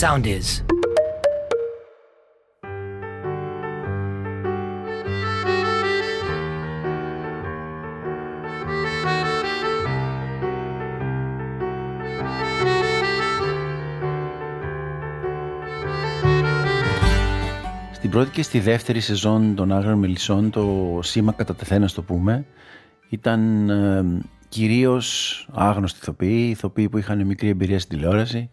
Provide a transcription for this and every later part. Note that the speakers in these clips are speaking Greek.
Sound is. Στην πρώτη και στη δεύτερη σεζόν των Άγριων Μελισσών το σήμα κατά τεθένας το πούμε ήταν ε, κυρίως άγνωστοι ηθοποιοί, ηθοποιοί που είχαν μικρή εμπειρία στην τηλεόραση,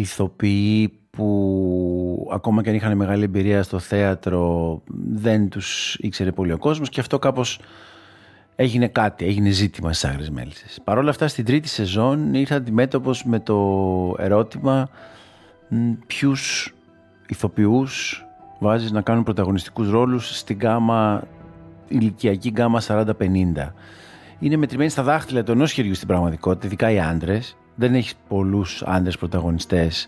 ηθοποιοί που ακόμα και αν είχαν μεγάλη εμπειρία στο θέατρο δεν τους ήξερε πολύ ο κόσμος και αυτό κάπως έγινε κάτι, έγινε ζήτημα στις Άγριες Μέλισσες. Παρ' όλα αυτά στην τρίτη σεζόν ήρθα αντιμέτωπος με το ερώτημα ποιους ηθοποιούς βάζεις να κάνουν πρωταγωνιστικούς ρόλους στην γκάμα, ηλικιακή γκάμα 40-50. Είναι μετρημένοι στα δάχτυλα του ενός χεριού στην πραγματικότητα, ειδικά οι άντρες. Δεν έχεις πολλούς άντρε πρωταγωνιστές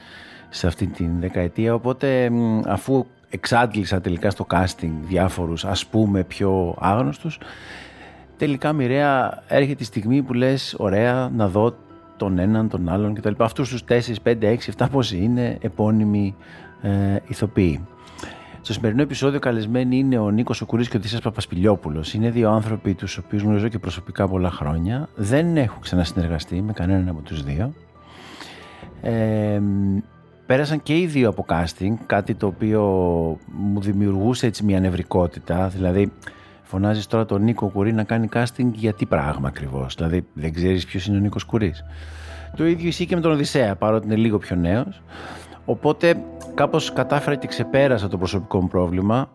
σε αυτή την δεκαετία, οπότε αφού εξάντλησα τελικά στο casting διάφορους ας πούμε πιο άγνωστους τελικά μοιραία έρχεται η στιγμή που λες ωραία να δω τον έναν, τον άλλον κτλ. Αυτούς τους 4, 5, 6, 7 πόσοι είναι επώνυμοι ε, ηθοποιοί. Στο σημερινό επεισόδιο καλεσμένοι είναι ο Νίκος Οκουρή και ο Δησέα Παπασπιλιόπουλο. Είναι δύο άνθρωποι τους οποίους γνωρίζω και προσωπικά πολλά χρόνια. Δεν έχω ξανασυνεργαστεί με κανέναν από τους δύο. Ε, πέρασαν και οι δύο από casting, κάτι το οποίο μου δημιουργούσε έτσι μια νευρικότητα. Δηλαδή, φωνάζεις τώρα τον Νίκο Κουρί να κάνει casting για τι πράγμα ακριβώς; Δηλαδή, δεν ξέρεις ποιος είναι ο Νίκος Κουρί. Το ίδιο ισχύει και με τον Οδυσσέα, παρότι είναι λίγο πιο νέος. Οπότε κάπως κατάφερα και ξεπέρασα το προσωπικό μου πρόβλημα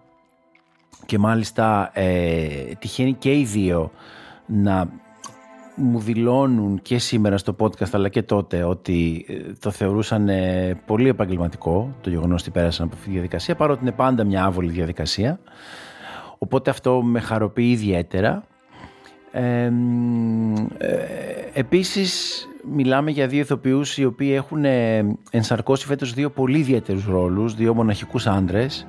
και μάλιστα ε, τυχαίνει και οι δύο να μου δηλώνουν και σήμερα στο podcast αλλά και τότε ότι ε, το θεωρούσαν ε, πολύ επαγγελματικό το γεγονός ότι πέρασαν από αυτή τη διαδικασία παρότι είναι πάντα μια άβολη διαδικασία. Οπότε αυτό με χαροποιεί ιδιαίτερα ε, επίσης μιλάμε για δύο ηθοποιούς οι οποίοι έχουν ε, ενσαρκώσει φέτος δύο πολύ ιδιαίτερους ρόλους, δύο μοναχικούς άντρες,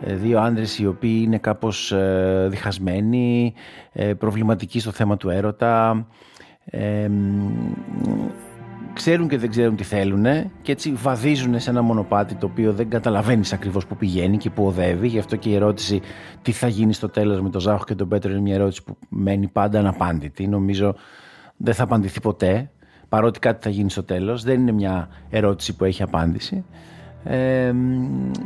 ε, δύο άντρες οι οποίοι είναι κάπως ε, διχασμένοι, προβληματικοί στο θέμα του έρωτα, ξέρουν και δεν ξέρουν τι θέλουν και έτσι βαδίζουν σε ένα μονοπάτι το οποίο δεν καταλαβαίνεις ακριβώς που πηγαίνει και που οδεύει. Γι' αυτό και η ερώτηση τι θα γίνει στο τέλος με τον Ζάχο και τον Πέτρο είναι μια ερώτηση που μένει πάντα αναπάντητη. Νομίζω δεν θα απαντηθεί ποτέ παρότι κάτι θα γίνει στο τέλος. Δεν είναι μια ερώτηση που έχει απάντηση. Ε,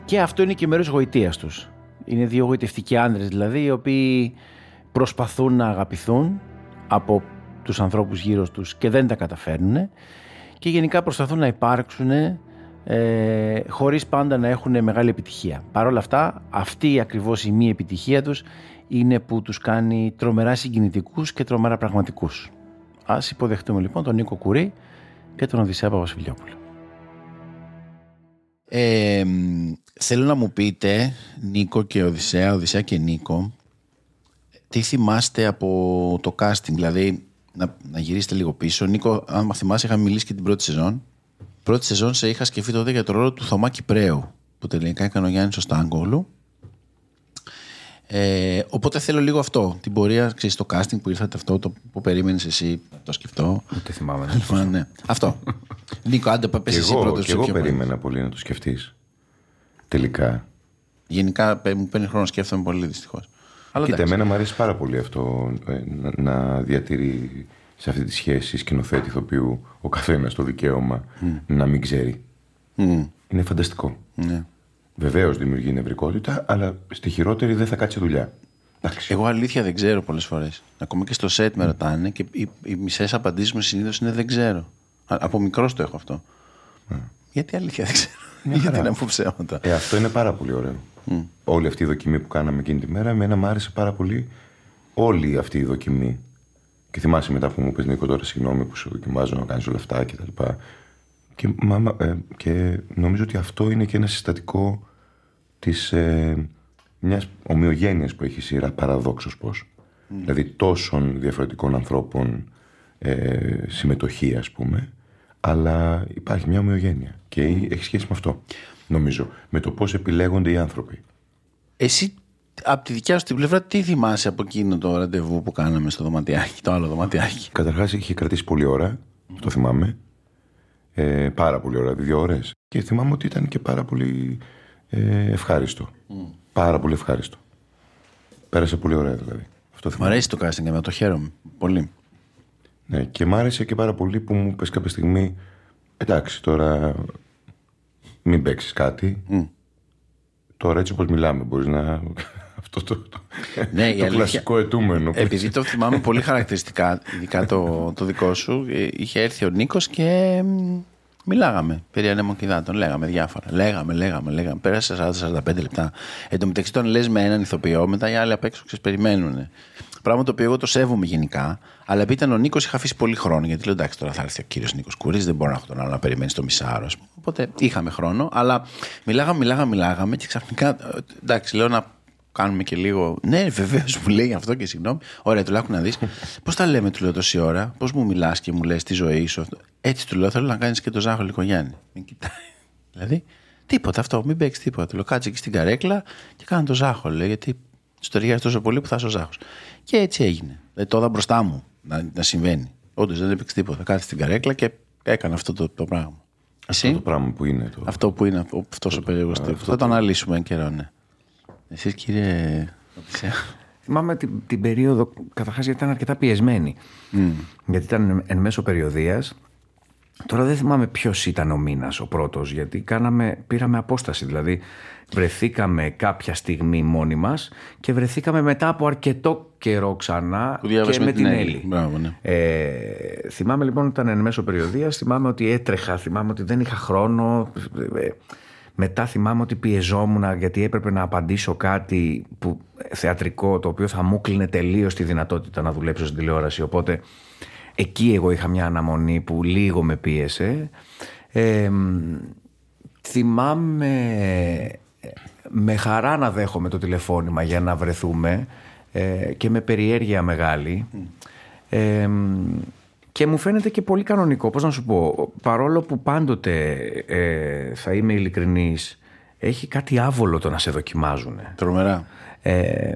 και αυτό είναι και μέρος γοητείας τους. Είναι δύο γοητευτικοί άνδρες δηλαδή, οι οποίοι προσπαθούν να αγαπηθούν από τους ανθρώπους γύρω τους και δεν τα καταφέρνουν και γενικά προσπαθούν να υπάρξουν ε, χωρίς πάντα να έχουν μεγάλη επιτυχία. Παρ' όλα αυτά, αυτή ακριβώς η μη επιτυχία τους είναι που τους κάνει τρομερά συγκινητικούς και τρομερά πραγματικούς. Ας υποδεχτούμε λοιπόν τον Νίκο Κουρί και τον Οδυσσέα Παπασφιλιόπουλο. Ε, θέλω να μου πείτε, Νίκο και Οδυσσέα, Οδυσσέα και Νίκο, τι θυμάστε από το casting, δηλαδή να, να γυρίσετε λίγο πίσω. Νίκο, αν θυμάσαι, είχαμε μιλήσει και την πρώτη σεζόν. Πρώτη σεζόν σε είχα σκεφτεί τότε για το ρόλο του Θωμά Κυπρέου, που τελικά έκανε ο Γιάννης ο Στάγκολου. Ε, οπότε θέλω λίγο αυτό. Την πορεία, ξέρεις, το casting που ήρθατε αυτό, το που περίμενες εσύ να το σκεφτώ. Ούτε θυμάμαι. Ναι, ναι. αυτό. Νίκο, άντε πες εσύ πρώτο. Και εγώ περίμενα πολύ να το σκεφτείς. Τελικά. Γενικά μου παίρνει χρόνο να σκέφτομαι πολύ δυστυχώς. Κοίτα, εμένα μου αρέσει πάρα πολύ αυτό ε, να, να διατηρεί σε αυτή τη σχέση σκηνοθέτη ηθοποιού ο καθένας το δικαίωμα να μην ξέρει. Είναι φανταστικό. Ναι. Βεβαίως δημιουργεί νευρικότητα, αλλά στη χειρότερη δεν θα κάτσει δουλειά. Εντάξει. Εγώ αλήθεια δεν ξέρω πολλές φορές. Ακόμα και στο σετ με ρωτάνε και οι, οι μισές απαντήσεις μου συνήθως είναι δεν ξέρω. Από μικρός το έχω αυτό. Mm. Γιατί αλήθεια δεν ξέρω. Γιατί να πω ψέματα. Ε, αυτό είναι πάρα πολύ ωραίο. Mm. Όλη αυτή η δοκιμή που κάναμε εκείνη τη μέρα, εμένα μου άρεσε πάρα πολύ όλη αυτή η δοκιμή. Και θυμάσαι μετά που μου πει Νίκο τώρα, συγγνώμη που σου δοκιμάζω να κάνεις όλα αυτά κτλ. Και, και, ε, και νομίζω ότι αυτό είναι και ένα συστατικό της ε, μιας ομοιογένειας που έχει η σειρά παραδόξως πώς. Δηλαδή τόσων διαφορετικών ανθρώπων ε, συμμετοχή ας πούμε αλλά υπάρχει μια ομοιογένεια και έχει σχέση με αυτό νομίζω με το πώς επιλέγονται οι άνθρωποι. Εσύ από τη δικιά σου την πλευρά τι θυμάσαι από εκείνο το ραντεβού που κάναμε στο δωματιάκι, το άλλο δωματιάκι; Καταρχάς είχε κρατήσει πολλή ώρα, το θυμάμαι Ε, πάρα πολύ ωραία, δύο ώρες. Και θυμάμαι ότι ήταν και πάρα πολύ ε, ευχάριστο. Πάρα πολύ ευχάριστο. Πέρασε πολύ ωραία δηλαδή. Αυτό Μ' αρέσει το casting με το χαίρομαι. Πολύ. Ναι, και μ' άρεσε και πάρα πολύ που μου πες κάποια στιγμή εντάξει τώρα μην παίξεις κάτι. Τώρα έτσι όπως μιλάμε μπορείς να... Αυτό το, το, ναι, το κλασικό ετούμενο. Επειδή το θυμάμαι πολύ χαρακτηριστικά, ειδικά το, το δικό σου, ε, είχε έρθει ο Νίκος και Μιλάγαμε περί ανεμοκυδάτων, λέγαμε διάφορα. Λέγαμε, λέγαμε, λέγαμε. Πέρασε 40-45 λεπτά. Εν τω μεταξύ, τον λες με έναν ηθοποιό, μετά οι άλλοι απ' έξω περιμένουν. Πράγμα το οποίο εγώ το σέβομαι γενικά, αλλά επειδή ήταν ο Νίκος, είχα αφήσει πολύ χρόνο. Γιατί λέω εντάξει, τώρα θα έρθει ο κύριος Νίκος Κουρί, δεν μπορώ να έχω τον άλλο να περιμένεις στο μισάρο. Οπότε είχαμε χρόνο, αλλά μιλάγαμε, μιλάγαμε, μιλάγαμε και ξαφνικά εντάξει, λέω να κάνουμε και λίγο. Ναι, βεβαίως μου λέει αυτό και συγγνώμη. Ωραία, του λέω να δεις. Πώς τα λέμε, του λέω τόση ώρα, πώς μου μιλάς και μου λες τη ζωή σου. Έτσι του λέω, θέλω να κάνεις και το Ζάχο Λικογιάννη. Μην κοιτάει. Δηλαδή, τίποτα αυτό, μην παίξεις τίποτα. Του λέω, κάτσε εκεί στην καρέκλα και κάνω το Ζάχο. Λέει, γιατί σου ταιριάζει τόσο πολύ που θα είσαι ο Ζάχος. Και έτσι έγινε. Δηλαδή, τώρα μπροστά μου να, να συμβαίνει. Όντως δεν έπαιξε τίποτα. Κάτσε στην καρέκλα και έκανα αυτό το, το πράγμα. Αυτό το πράγμα που είναι. Το... Αυτό που είναι αυτό ο περίεργος τύπος. Θα το αναλύσουμε εν καιρό, ναι. Εσείς κύριε Θυμάμαι την, την περίοδο, καταρχάς γιατί ήταν αρκετά πιεσμένη. Mm. Γιατί ήταν εν μέσω περιοδίας. Τώρα δεν θυμάμαι ποιος ήταν ο μήνας ο πρώτος, γιατί κάναμε, πήραμε απόσταση. Δηλαδή, βρεθήκαμε κάποια στιγμή μόνοι μας και βρεθήκαμε μετά από αρκετό καιρό ξανά και με την Έλλη. Ναι. Ε, θυμάμαι λοιπόν ότι ήταν εν μέσω περιοδίας. Θυμάμαι ότι έτρεχα, θυμάμαι ότι δεν είχα χρόνο. Ε, μετά θυμάμαι ότι πιεζόμουν γιατί έπρεπε να απαντήσω κάτι που, θεατρικό το οποίο θα μου κλείνε τελείως τη δυνατότητα να δουλέψω στην τηλεόραση. Οπότε εκεί εγώ είχα μια αναμονή που λίγο με πίεσε. θυμάμαι με χαρά να δέχομαι το τηλεφώνημα για να βρεθούμε ε, και με περιέργεια μεγάλη. Και μου φαίνεται και πολύ κανονικό. Πώς να σου πω, παρόλο που πάντοτε ε, θα είμαι ειλικρινής, έχει κάτι άβολο το να σε δοκιμάζουν. Τρομερά. Ε,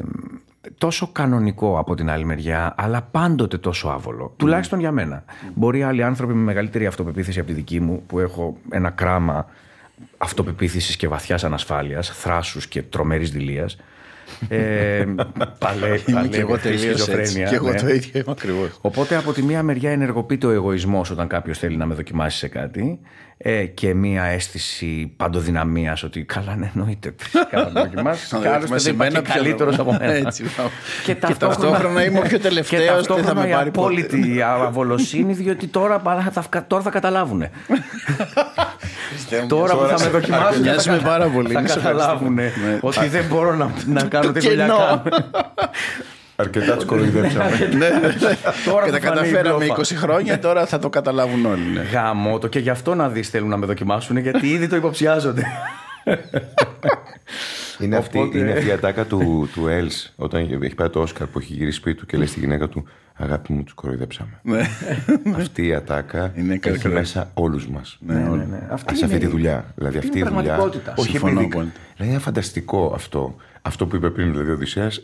τόσο κανονικό από την άλλη μεριά, αλλά πάντοτε τόσο άβολο. Mm. Τουλάχιστον για μένα. Mm. Μπορεί άλλοι άνθρωποι με μεγαλύτερη αυτοπεποίθηση από τη δική μου, που έχω ένα κράμα αυτοπεποίθησης και βαθιάς ανασφάλειας, θράσους και τρομερής δηλίας, ε, παλέ, παλέ, και εγώ τελείως Και εγώ ναι. το ίδιο είμαι ακριβώς. Οπότε από τη μία μεριά ενεργοποιείται ο εγωισμός όταν κάποιος θέλει να με δοκιμάσει σε κάτι ε, και μία αίσθηση παντοδυναμίας ότι καλά, ναι, εννοείται. Φυσικά να με δοκιμάσεις. Καλό δεν υπάρχει καλύτερος από μένα. Έτσι, και ταυτόχρονα είμαι ο πιο τελευταίος και ταυτόχρονα η απόλυτη αβολοσύνη, διότι τώρα, τώρα θα καταλάβουν. Τώρα που θα με δοκιμάσουν. πάρα πολύ. Θα καταλάβουν ναι. ότι δεν μπορώ να κάνω τη δουλειά καν. Αρκετά του κοροϊδέψαμε. ναι, ναι, ναι. Τώρα και τα καταφέραμε 20 χρόνια, τώρα θα το καταλάβουν όλοι. Ναι. Γάμο το και γι' αυτό να δεις θέλουν να με δοκιμάσουν, γιατί ήδη το υποψιάζονται. Είναι, αυτή, είναι αυτή η ατάκα του, του Έλς όταν έχει πάει το Όσκαρ που έχει γυρίσει σπίτι του και λέει στη γυναίκα του Αγάπη μου, τους κοροϊδέψαμε. Ναι. αυτή η ατάκα είναι έχει μέσα όλους μας. Ναι, ναι, ναι. Αυτή σε αυτή τη δουλειά. Δηλαδή αυτή η δουλειά. Όχι επειδή. Δηλαδή είναι φανταστικό αυτό. Αυτό που είπε πριν δηλαδή ο Οδυσσέας,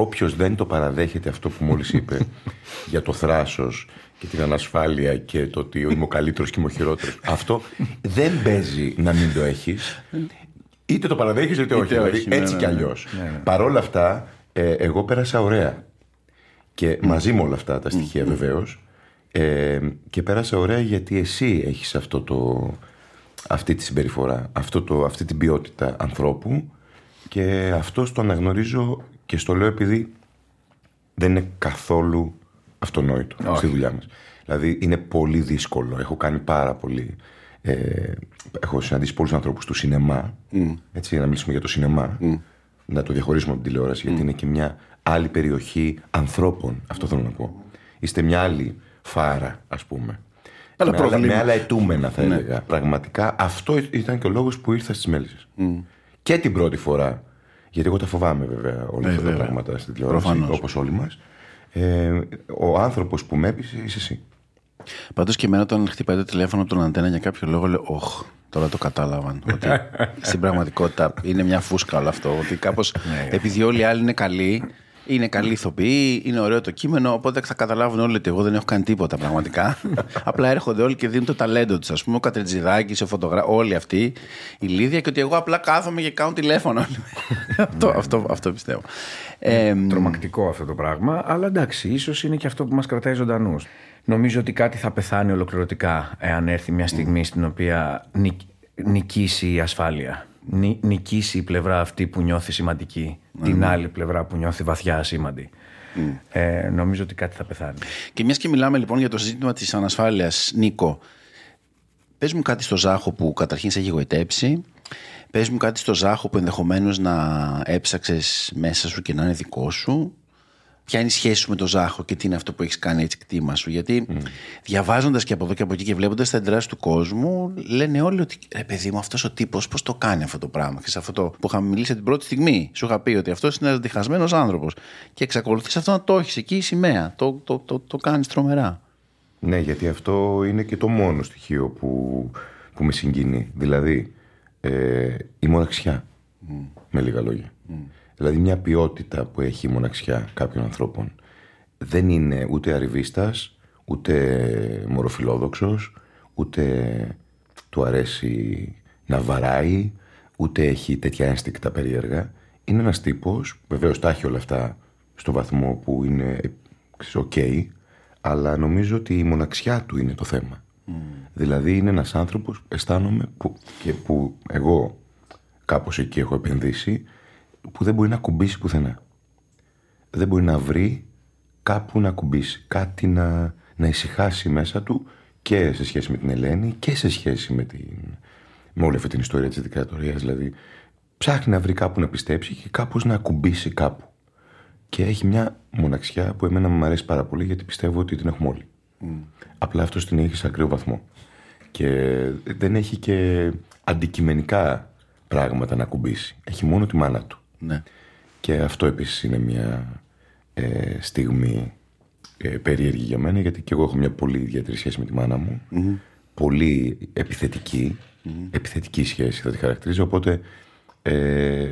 όποιος δεν το παραδέχεται αυτό που μόλις είπε για το θράσος και την ανασφάλεια και το ότι είμαι ο καλύτερος και είμαι ο χειρότερος. αυτό δεν παίζει να μην το έχεις. Είτε το παραδέχεις είτε όχι. δηλαδή, ναι, έτσι ναι, κι ναι. αλλιώς. Ναι, Παρ' όλα αυτά, ε, εγώ πέρασα ωραία. Και μαζί με όλα αυτά τα στοιχεία mm. βεβαίως. Ε, και πέρασα ωραία γιατί εσύ έχεις αυτό το, αυτή τη συμπεριφορά, αυτό το, αυτή την ποιότητα ανθρώπου και αυτό το αναγνωρίζω και στο λέω επειδή δεν είναι καθόλου αυτονόητο Όχι. στη δουλειά μας. Δηλαδή είναι πολύ δύσκολο. Έχω κάνει πάρα πολύ. Ε, έχω συναντήσει πολλούς ανθρώπους του σινεμά. Mm. Έτσι, να μιλήσουμε για το σινεμά. Mm. Να το διαχωρίσουμε από την τηλεόραση, γιατί mm. είναι και μια άλλη περιοχή ανθρώπων. Αυτό θέλω να πω. Είστε μια άλλη φάρα, ας πούμε. Αλλά με, άλλα, με άλλα ετούμενα θα ναι. έλεγα. Πραγματικά αυτό ήταν και ο λόγος που ήρθα στις Μέλισσες. Και την πρώτη φορά γιατί εγώ τα φοβάμαι βέβαια όλα ε, αυτά τα πράγματα στην τηλεόραση, όπως όλοι μας. Ε, ο άνθρωπος που με έπεισε είσαι εσύ. Πάντως και εμένα όταν χτυπάει το τηλέφωνο από τον αντένα για κάποιο λόγο λέω Ωχ, τώρα το κατάλαβαν. ότι στην πραγματικότητα είναι μια φούσκα όλο αυτό. Ότι κάπως ναι. επειδή όλοι οι άλλοι είναι καλοί, Είναι καλή ηθοποιή, είναι ωραίο το κείμενο, οπότε θα καταλάβουν όλοι ότι εγώ δεν έχω κάνει τίποτα πραγματικά. απλά έρχονται όλοι και δίνουν το ταλέντο τους. Α πούμε, ο Κατρετζιδάκη, ο φωτογράφο, όλοι αυτοί, η Λίδια, και ότι εγώ απλά κάθομαι και κάνω τηλέφωνο. αυτό, αυτό, αυτό πιστεύω. Ε, Τρομακτικό αυτό το πράγμα, αλλά εντάξει, ίσως είναι και αυτό που μας κρατάει ζωντανούς. Νομίζω ότι κάτι θα πεθάνει ολοκληρωτικά εάν έρθει μια στιγμή στην οποία νικήσει η ασφάλεια. Νικήσει η πλευρά αυτή που νιώθει σημαντική. Την άλλη πλευρά που νιώθει βαθιά ασήμαντη. Ε, νομίζω ότι κάτι θα πεθάνει. Και μιας και μιλάμε λοιπόν για το ζήτημα της ανασφάλειας, Νίκο, πες μου κάτι στο Ζάχο που καταρχήν σε έχει γοητέψει. Πες μου κάτι στο Ζάχο που ενδεχομένως να έψαξες μέσα σου και να είναι δικό σου ποια είναι η σχέση σου με τον Ζάχο και τι είναι αυτό που έχεις κάνει έτσι κτήμα σου. Γιατί mm. διαβάζοντας και από εδώ και από εκεί και βλέποντας τα εντράσει του κόσμου, λένε όλοι ότι ρε παιδί μου, αυτός ο τύπος πώς το κάνει αυτό το πράγμα. Και σε αυτό το που είχαμε μιλήσει την πρώτη στιγμή, σου είχα πει ότι αυτός είναι ένας διχασμένος άνθρωπος. Και εξακολουθείς αυτό να το έχεις εκεί η σημαία. Το, το, το, το κάνεις τρομερά. Ναι, γιατί αυτό είναι και το μόνο στοιχείο που, που με συγκινεί. Δηλαδή, ε, η μοναξιά. Mm. Με λίγα λόγια. Mm. Δηλαδή μια ποιότητα που έχει η μοναξιά κάποιων ανθρώπων. Δεν είναι ούτε αριβίστας, ούτε μωροφιλόδοξος, ούτε του αρέσει να βαράει, ούτε έχει τέτοια ένστικτα περίεργα. Είναι ένας τύπος, βεβαίως τα έχει όλα αυτά στο βαθμό που είναι οκ, αλλά νομίζω ότι η μοναξιά του είναι το θέμα. Mm. Δηλαδή είναι ένας άνθρωπος, αισθάνομαι, που, και που εγώ κάπως εκεί έχω επενδύσει, που δεν μπορεί να κουμπίσει πουθενά. Δεν μπορεί να βρει κάπου να κουμπίσει, κάτι να, να ησυχάσει μέσα του και σε σχέση με την Ελένη και σε σχέση με, την, με όλη αυτή την ιστορία της δικτατορίας. Δηλαδή ψάχνει να βρει κάπου να πιστέψει και κάπως να κουμπίσει κάπου. Και έχει μια μοναξιά που εμένα μου αρέσει πάρα πολύ γιατί πιστεύω ότι την έχουμε όλοι. Mm. Απλά αυτό την έχει σε ακραίο βαθμό. Και δεν έχει και αντικειμενικά πράγματα να κουμπίσει. Έχει μόνο τη μάνα του. Ναι. Και αυτό επίσης είναι μια ε, στιγμή ε, περίεργη για μένα γιατί και εγώ έχω μια πολύ ιδιαίτερη σχέση με τη μάνα μου. Πολύ επιθετική. Επιθετική σχέση θα τη χαρακτηρίζω. Οπότε ε,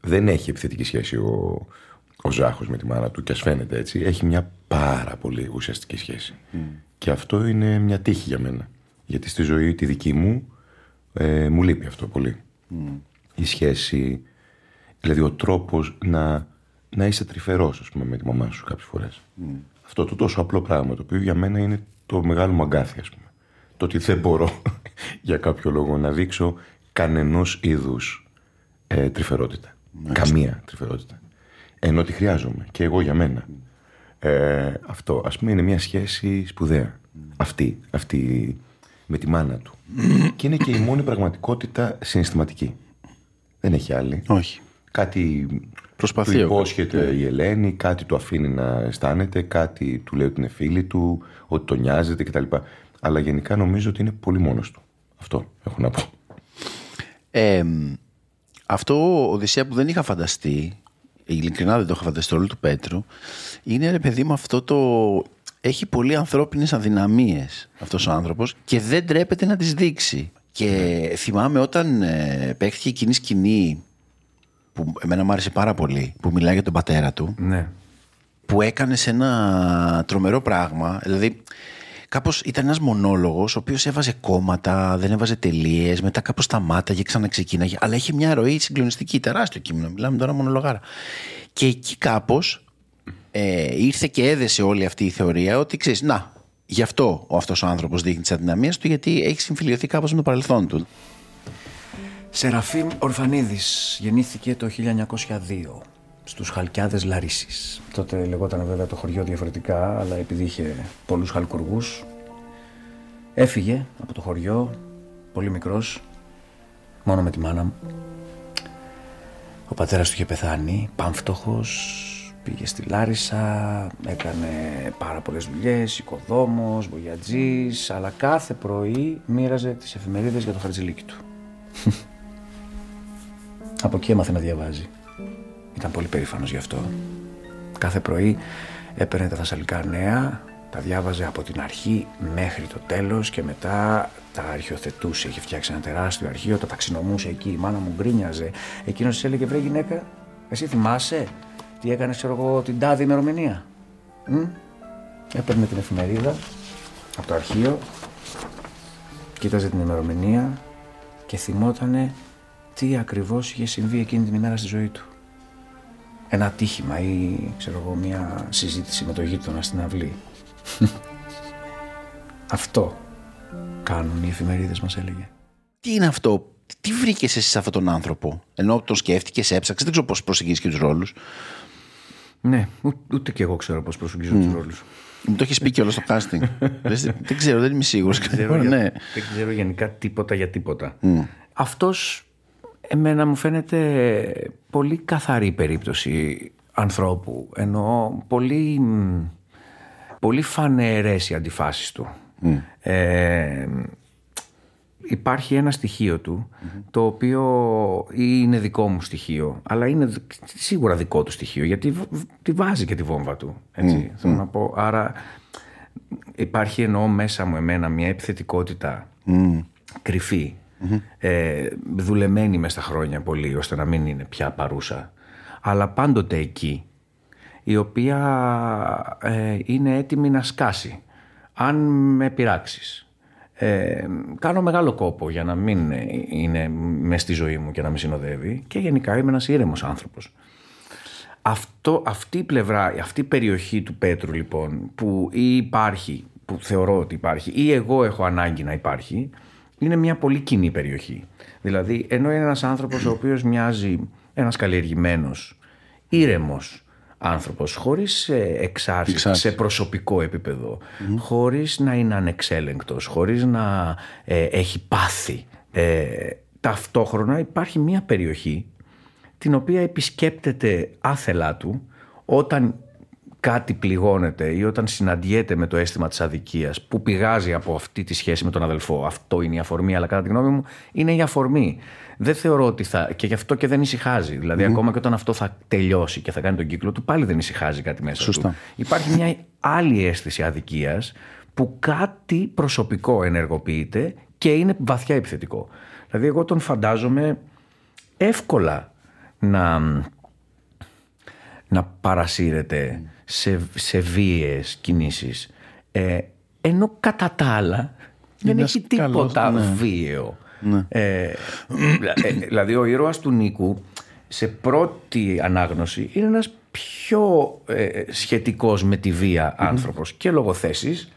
δεν έχει επιθετική σχέση ο, ο Ζάχος με τη μάνα του και ας φαίνεται έτσι. Έχει μια πάρα πολύ ουσιαστική σχέση. Και αυτό είναι μια τύχη για μένα. Γιατί στη ζωή τη δική μου ε, μου λείπει αυτό πολύ. Η σχέση Δηλαδή ο τρόπος να, να είσαι τρυφερός, πούμε, με τη μαμά σου κάποιες φορές. Mm. Αυτό το τόσο απλό πράγμα, το οποίο για μένα είναι το μεγάλο μου αγκάθι, ας πούμε. Το ότι δεν μπορώ για κάποιο λόγο να δείξω κανενός είδους ε, τρυφερότητα. Καμία τρυφερότητα. Ενώ τη χρειάζομαι και εγώ για μένα. Ε, αυτό, ας πούμε, είναι μια σχέση σπουδαία. Αυτή, αυτή με τη μάνα του. και είναι και η μόνη πραγματικότητα συναισθηματική. Δεν έχει άλλη. Όχι. Κάτι Προσπαθεί του υπόσχεται η Ελένη, κάτι του αφήνει να αισθάνεται, κάτι του λέει ότι είναι φίλη του, ότι τον νοιάζεται κτλ. Αλλά γενικά νομίζω ότι είναι πολύ μόνος του. Αυτό έχω να πω. Ε, αυτό Οδυσσέα που δεν είχα φανταστεί, ειλικρινά δεν το είχα φανταστεί όλο του Πέτρου, είναι ρε παιδί μου αυτό το... Έχει πολύ ανθρώπινες αδυναμίες αυτός ο άνθρωπος και δεν τρέπεται να τις δείξει. Και θυμάμαι όταν ε, παίχτηκε εκείνη σκηνή που εμένα μου άρεσε πάρα πολύ, που μιλάει για τον πατέρα του. Ναι. Που έκανε σε ένα τρομερό πράγμα. Δηλαδή, κάπως ήταν ένας μονόλογος, ο οποίος έβαζε κόμματα, δεν έβαζε τελείες, μετά κάπως σταμάταγε, ξαναξεκίναγε. Αλλά είχε μια ροή συγκλονιστική, τεράστιο κείμενο. Μιλάμε τώρα μονολογάρα. Και εκεί κάπως ε, ήρθε και έδεσε όλη αυτή η θεωρία ότι ξέρεις, να, γι' αυτό ο αυτός ο άνθρωπος δείχνει τις αδυναμίες του, γιατί έχει συμφιλειωθεί κάπως με το παρελθόν του. Σεραφείμ Ορφανίδης γεννήθηκε το 1902 στους Χαλκιάδες Λαρίσης. Τότε λεγόταν βέβαια το χωριό διαφορετικά, αλλά επειδή είχε πολλούς χαλκουργούς, έφυγε από το χωριό, πολύ μικρός, μόνο με τη μάνα μου. Ο πατέρας του είχε πεθάνει, πάμφτωχος, πήγε στη Λάρισα, έκανε πάρα πολλές δουλειές, οικοδόμος, βοιατζής, αλλά κάθε πρωί μοίραζε τις εφημερίδες για το χαρτζηλίκι του. Από εκεί έμαθε να διαβάζει. Ήταν πολύ περήφανος γι' αυτό. Κάθε πρωί έπαιρνε τα Θασσαλικά νέα, τα διάβαζε από την αρχή μέχρι το τέλος και μετά τα αρχιοθετούσε. Είχε φτιάξει ένα τεράστιο αρχείο, τα ταξινομούσε εκεί. Η μάνα μου γκρίνιαζε. Εκείνος της έλεγε: Βρε γυναίκα, εσύ θυμάσαι τι έκανες, ξέρω εγώ, την τάδη ημερομηνία; Μ; Έπαιρνε την εφημερίδα από το αρχείο, κοίταζε την ημερομηνία και θυμότανε τι ακριβώς είχε συμβεί εκείνη την ημέρα στη ζωή του. Ένα ατύχημα ή ξέρω εγώ μια συζήτηση με το γείτονα στην αυλή. Αυτό κάνουν οι εφημερίδες μας έλεγε. Τι είναι αυτό, τι βρήκες εσύ σε αυτόν τον άνθρωπο, ενώ τον σκέφτηκες, έψαξες, δεν ξέρω πώς προσεγγίζεις και τους ρόλους. Ναι, ούτε, ούτε και εγώ ξέρω πώς προσεγγίζω τους ρόλους. Μου το έχεις πει κιόλας στο casting. δεν, δεν ξέρω, δεν είμαι σίγουρος. Δεν ξέρω, για- ναι. δεν ξέρω γενικά τίποτα για τίποτα. Αυτός εμένα μου φαίνεται πολύ καθαρή περίπτωση ανθρώπου. Εννοώ πολύ, μ, πολύ φανερές οι αντιφάσεις του. Ε, υπάρχει ένα στοιχείο του το οποίο είναι δικό μου στοιχείο αλλά είναι δ- σίγουρα δικό του στοιχείο γιατί β- β- τη βάζει και τη βόμβα του έτσι θέλω να πω άρα υπάρχει εννοώ μέσα μου εμένα μια επιθετικότητα κρυφή ε, δουλεμένη μέσα στα χρόνια πολύ ώστε να μην είναι πια παρούσα αλλά πάντοτε εκεί η οποία ε, είναι έτοιμη να σκάσει αν με πειράξεις ε, κάνω μεγάλο κόπο για να μην ε, είναι μες στη ζωή μου και να με συνοδεύει και γενικά είμαι ένας ήρεμος άνθρωπος. Αυτό, αυτή η πλευρά, αυτή η περιοχή του Πέτρου λοιπόν που ή υπάρχει, που θεωρώ ότι υπάρχει ή εγώ έχω ανάγκη να υπάρχει είναι μια πολύ κοινή περιοχή. Δηλαδή ενώ είναι ένας άνθρωπος ο οποίος μοιάζει ένας καλλιεργημένος, ήρεμος άνθρωπος χωρίς ε, εξάρσεις Εξάρσεις. σε προσωπικό επίπεδο, χωρίς να είναι ανεξέλεγκτος, χωρίς να ε, έχει πάθη. Ε, ταυτόχρονα υπάρχει μια περιοχή την οποία επισκέπτεται άθελά του όταν κάτι πληγώνεται ή όταν συναντιέται με το αίσθημα της αδικίας που πηγάζει από αυτή τη σχέση με τον αδελφό. Αυτό είναι η αφορμή, αλλά κατά τη γνώμη μου είναι η αφορμή. Δεν θεωρώ ότι θα. και γι' αυτό και δεν ησυχάζει. Δηλαδή, ακόμα και όταν αυτό θα τελειώσει και θα κάνει τον κύκλο του, πάλι δεν ησυχάζει κάτι μέσα Σωστά. του. Υπάρχει μια άλλη αίσθηση αδικίας που κάτι προσωπικό ενεργοποιείται και είναι βαθιά επιθετικό. Δηλαδή, εγώ τον φαντάζομαι εύκολα να, να παρασύρεται σε, σε βίαιες κινήσεις. Ε, ενώ κατά τα άλλα δεν ένας έχει καλός, τίποτα ναι. βίαιο. Ε, ε, δηλαδή ο ήρωας του Νίκου σε πρώτη ανάγνωση είναι ένας πιο ε, σχετικός με τη βία άνθρωπος και λόγω θέσης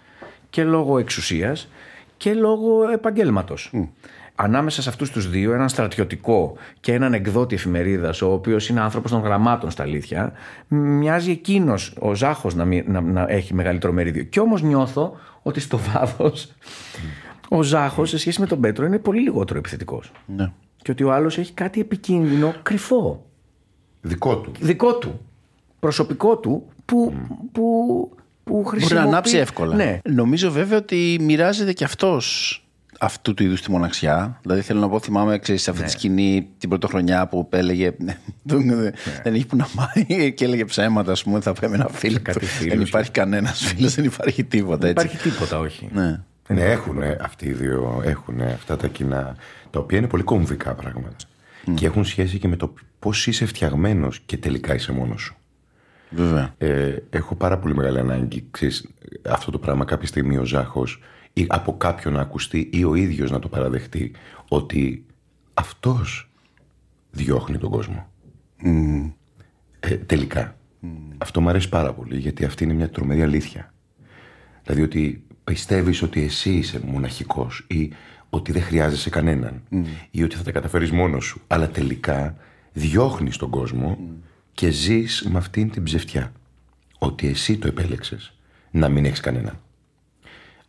και λόγω εξουσίας και λόγω επαγγέλματος. Ανάμεσα σε αυτούς τους δύο, έναν στρατιωτικό και έναν εκδότη εφημερίδας, ο οποίος είναι άνθρωπος των γραμμάτων στα αλήθεια, μοιάζει εκείνος, ο Ζάχος, να, μη- να, να έχει μεγαλύτερο μερίδιο. Και όμως νιώθω ότι στο βάθος ο Ζάχος σε σχέση με τον Πέτρο είναι πολύ λιγότερο επιθετικός. Ναι. Και ότι ο άλλος έχει κάτι επικίνδυνο, κρυφό, Δικό του. δικό του, προσωπικό του, που, που, που Μπορεί χρησιμοποιεί... να ανάψει εύκολα. Ναι. Νομίζω βέβαια ότι μοιράζεται και αυτός αυτού του είδους τη μοναξιά. Δηλαδή θέλω να πω, θυμάμαι ξέρεις, σε αυτή Ναι. τη σκηνή την πρωτοχρονιά που έλεγε δεν έχει που να πάει και έλεγε ψέματα, ας πούμε, θα πάει με ένα φίλο. κάτι του. φίλους Δεν και- υπάρχει κανένας φίλος, δεν υπάρχει τίποτα Δεν έτσι. υπάρχει τίποτα, όχι. Ναι. Ναι, έχουν αυτοί οι δύο έχουν αυτά τα κοινά, τα οποία είναι πολύ κομβικά πράγματα. Και έχουν σχέση και με το πώς είσαι φτιαγμένος και τελικά είσαι μόνος σου. Βέβαια. Ε, έχω πάρα πολύ μεγάλη ανάγκη ξέρεις, αυτό το πράγμα κάποια στιγμή ο Ζάχος ή από κάποιον να ακουστεί ή ο ίδιος να το παραδεχτεί ότι αυτός διώχνει τον κόσμο. Ε, τελικά. Αυτό μου αρέσει πάρα πολύ γιατί αυτή είναι μια τρομερή αλήθεια. Δηλαδή ότι πιστεύεις ότι εσύ είσαι μοναχικός ή ότι δεν χρειάζεσαι κανέναν ή ότι θα τα καταφέρεις μόνος σου. Αλλά τελικά διώχνεις τον κόσμο και ζεις με αυτήν την ψευτιά. Ότι εσύ το επέλεξες να μην έχεις κανέναν.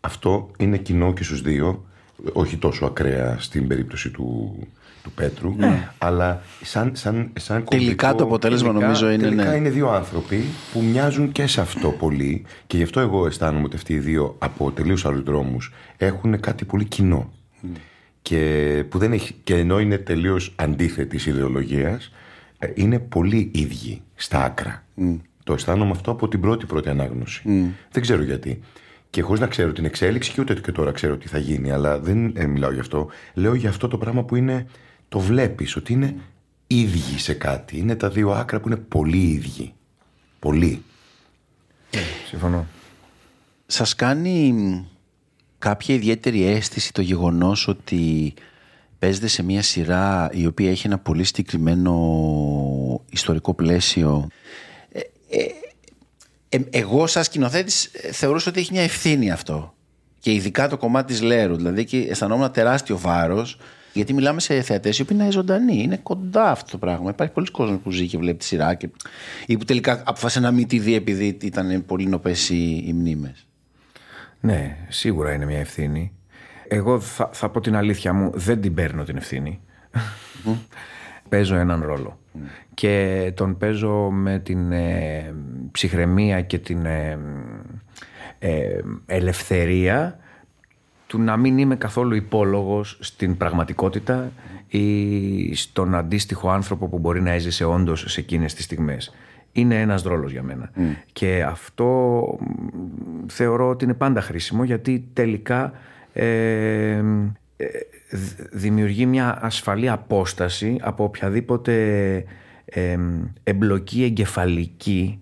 Αυτό είναι κοινό και στους δύο, όχι τόσο ακραία στην περίπτωση του, του Πέτρου, αλλά σαν, σαν, σαν Τελικά κομβικό- το αποτέλεσμα νομίζω είναι, τελικά ναι. είναι δύο άνθρωποι που μοιάζουν και σε αυτό πολύ και γι' αυτό εγώ αισθάνομαι ότι αυτοί οι δύο από τελείως άλλους δρόμους έχουν κάτι πολύ κοινό. Και, που δεν έχει, και ενώ είναι τελείως αντίθετης ιδεολογίας, ε, είναι πολύ ίδιοι στα άκρα. Το αισθάνομαι αυτό από την πρώτη πρώτη ανάγνωση. Δεν ξέρω γιατί. Και χωρίς να ξέρω την εξέλιξη και ούτε και τώρα ξέρω τι θα γίνει, αλλά δεν ε, μιλάω γι' αυτό. Λέω για αυτό το πράγμα που είναι, το βλέπεις, ότι είναι ίδιοι σε κάτι. Είναι τα δύο άκρα που είναι πολύ ίδιοι. Πολύ. Συμφωνώ. Σας κάνει κάποια ιδιαίτερη αίσθηση το γεγονός ότι παίζετε σε μια σειρά η οποία έχει ένα πολύ συγκεκριμένο ιστορικό πλαίσιο; Ε, ε, ε, εγώ σαν σκηνοθέτης ε, θεωρούσα ότι έχει μια ευθύνη αυτό. Και ειδικά το κομμάτι της Λέρου. Δηλαδή και αισθανόμουν τεράστιο βάρος γιατί μιλάμε σε θεατές οι οποίοι είναι ζωντανοί. Είναι κοντά αυτό το πράγμα. Υπάρχει πολλοί κόσμο που ζει και βλέπει τη σειρά και... ή που τελικά αποφάσισε να μην τη δει επειδή ήταν πολύ νοπές οι, οι μνήμες. Ναι, σίγουρα είναι μια ευθύνη. Εγώ θα, θα πω την αλήθεια μου, δεν την παίρνω την ευθύνη. παίζω έναν ρόλο. Και τον παίζω με την ε, ψυχραιμία και την ε, ε, ελευθερία του να μην είμαι καθόλου υπόλογος στην πραγματικότητα ή στον αντίστοιχο άνθρωπο που μπορεί να έζησε όντως σε εκείνες τις στιγμές. Είναι ένας ρόλος για μένα. Και αυτό θεωρώ ότι είναι πάντα χρήσιμο γιατί τελικά ε, ε, δημιουργεί μια ασφαλή απόσταση από οποιαδήποτε ε, εμπλοκή εγκεφαλική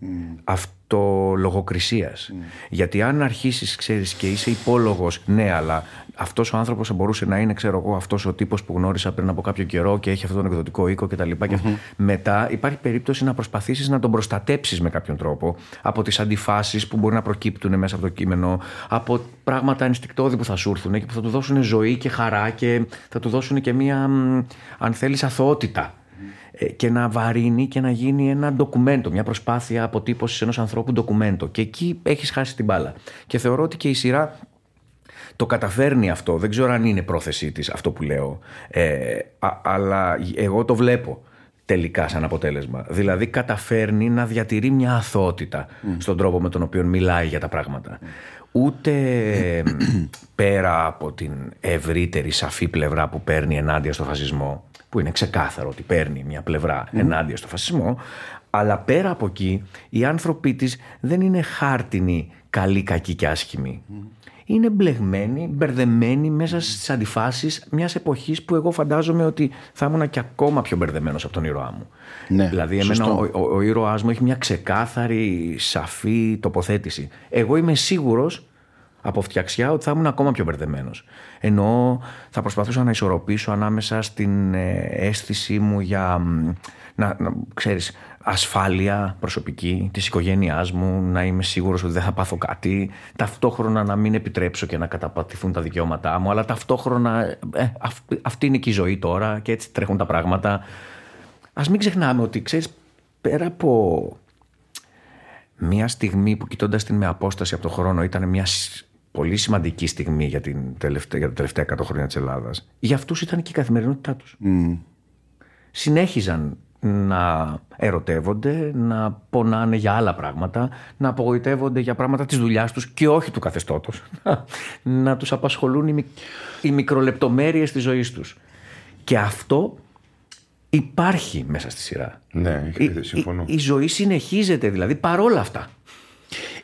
αυτολογοκρισίας. Mm. Γιατί αν αρχίσεις, ξέρεις, και είσαι υπόλογος, ναι, αλλά αυτός ο άνθρωπος θα μπορούσε να είναι, ξέρω εγώ, αυτός ο τύπος που γνώρισα πριν από κάποιο καιρό και έχει αυτόν τον εκδοτικό οίκο κτλ. Και mm-hmm. μετά υπάρχει περίπτωση να προσπαθήσεις να τον προστατέψεις με κάποιον τρόπο από τις αντιφάσεις που μπορεί να προκύπτουν μέσα από το κείμενο, από πράγματα ενστικτόδη που θα σου έρθουν και που θα του δώσουν ζωή και χαρά και θα του δώσουν και μία, αν θέλεις, αθωότητα. Ε, και να βαρύνει και να γίνει ένα ντοκουμέντο, μια προσπάθεια αποτύπωσης ενός ανθρώπου ντοκουμέντο. Και εκεί έχεις χάσει την μπάλα. Και θεωρώ ότι και η σειρά το καταφέρνει αυτό. Δεν ξέρω αν είναι πρόθεσή της αυτό που λέω. Ε, αλλά εγώ το βλέπω τελικά σαν αποτέλεσμα. Δηλαδή καταφέρνει να διατηρεί μια αθότητα στον τρόπο με τον οποίο μιλάει για τα πράγματα. Ούτε πέρα από την ευρύτερη σαφή πλευρά που παίρνει ενάντια στο φασισμό που είναι ξεκάθαρο ότι παίρνει μια πλευρά ενάντια στο φασισμό, αλλά πέρα από εκεί οι άνθρωποι της δεν είναι χάρτινοι, καλοί, κακοί και άσχημοι. Είναι μπλεγμένοι, μπερδεμένοι μέσα στις αντιφάσεις μιας εποχής που εγώ φαντάζομαι ότι θα ήμουν και ακόμα πιο μπερδεμένος από τον ήρωά μου. Ναι, δηλαδή εμένα ο, ο, ο ήρωάς μου έχει μια ξεκάθαρη, σαφή τοποθέτηση. Εγώ είμαι σίγουρος από φτιαξιά ότι θα ήμουν ακόμα πιο μπερδεμένος. Ενώ θα προσπαθούσα να ισορροπήσω ανάμεσα στην ε, αίσθησή μου για να, να ξέρεις, ασφάλεια προσωπική της οικογένειάς μου, να είμαι σίγουρος ότι δεν θα πάθω κάτι, ταυτόχρονα να μην επιτρέψω και να καταπατηθούν τα δικαιώματά μου, αλλά ταυτόχρονα ε, αυτή είναι και η ζωή τώρα και έτσι τρέχουν τα πράγματα. Ας μην ξεχνάμε ότι, ξέρεις, πέρα από μια στιγμή που κοιτώντας την με απόσταση από το χρόνο ήταν μια πολύ σημαντική στιγμή για, την τελευταία, για τα τελευταία 100 χρόνια της Ελλάδας. Για αυτούς ήταν και η καθημερινότητά τους. Mm. Συνέχιζαν να ερωτεύονται, να πονάνε για άλλα πράγματα, να απογοητεύονται για πράγματα της δουλειάς τους και όχι του καθεστώτος. να τους απασχολούν οι, οι μικρολεπτομέρειες της ζωής τους. Και αυτό υπάρχει μέσα στη σειρά. Ναι, συμφωνώ. Η, η, η ζωή συνεχίζεται δηλαδή παρόλα αυτά.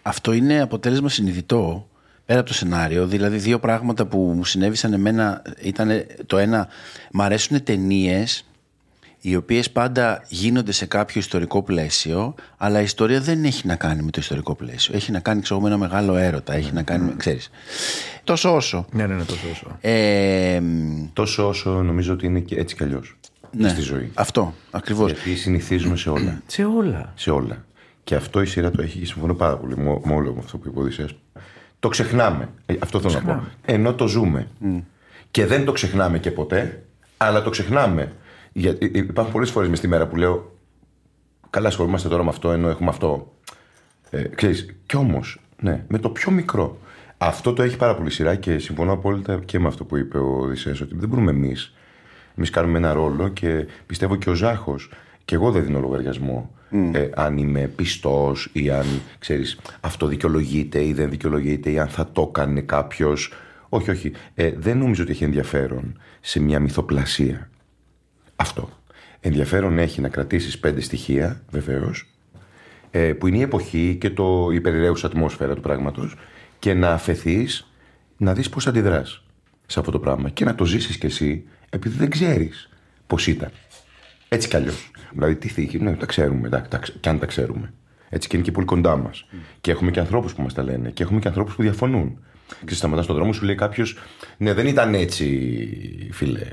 Αυτό είναι αποτέλεσμα συνειδητό πέρα από το σενάριο. Δηλαδή, δύο πράγματα που μου συνέβησαν εμένα ήταν το ένα, μ' αρέσουν ταινίες οι οποίες πάντα γίνονται σε κάποιο ιστορικό πλαίσιο, αλλά η ιστορία δεν έχει να κάνει με το ιστορικό πλαίσιο. Έχει να κάνει, ξέρω, με ένα μεγάλο έρωτα. Έχει να κάνει, ξέρεις. Τόσο όσο. Ναι, ναι, ναι, τόσο όσο. Ε, τόσο όσο νομίζω ότι είναι και έτσι κι αλλιώς. Ναι, στη ζωή. Αυτό, ακριβώς. Γιατί συνηθίζουμε σε όλα. σε όλα. Σε όλα. Και αυτό η σειρά το έχει και συμφωνώ πάρα πολύ με όλο αυτό που είπε το ξεχνάμε. Ε, αυτό θέλω να πω. Ενώ το ζούμε. Και δεν το ξεχνάμε και ποτέ, αλλά το ξεχνάμε. Γιατί ε, υπάρχουν πολλές φορές μες στη μέρα που λέω Καλά, ασχολούμαστε τώρα με αυτό, ενώ έχουμε αυτό. Ε, ξέρεις, κι όμως, ναι, με το πιο μικρό. Αυτό το έχει πάρα πολύ σειρά και συμφωνώ απόλυτα και με αυτό που είπε ο Οδυσσέας, ότι δεν μπορούμε εμείς. Εμείς κάνουμε ένα ρόλο και πιστεύω και ο Ζάχος. Και εγώ δεν δίνω λογαριασμό ε, αν είμαι πιστός ή αν ξέρεις, αυτό δικαιολογείται ή δεν δικαιολογείται ή αν θα το έκανε κάποιος. Όχι, όχι. Ε, δεν νομίζω ότι έχει ενδιαφέρον σε μια μυθοπλασία. Αυτό. Ενδιαφέρον έχει να κρατήσεις πέντε στοιχεία, βεβαίως, ε, που είναι η εποχή και το, η περιραίουσα ατμόσφαιρα του πράγματος και να αφαιθείς να δεις πώς αντιδράς σε αυτό το πράγμα και να το ζήσεις κι εσύ επειδή δεν ξέρεις πώς ήταν. Έτσι κι αλλιώς. Δηλαδή, τι θήκη, ναι, τα ξέρουμε, τα, τα, κι αν τα ξέρουμε. Έτσι και είναι και πολύ κοντά μας. Και έχουμε και ανθρώπους που μας τα λένε. Και έχουμε και ανθρώπους που διαφωνούν. Και σταματάς στον δρόμο σου λέει κάποιος, Ναι, δεν ήταν έτσι, φίλε.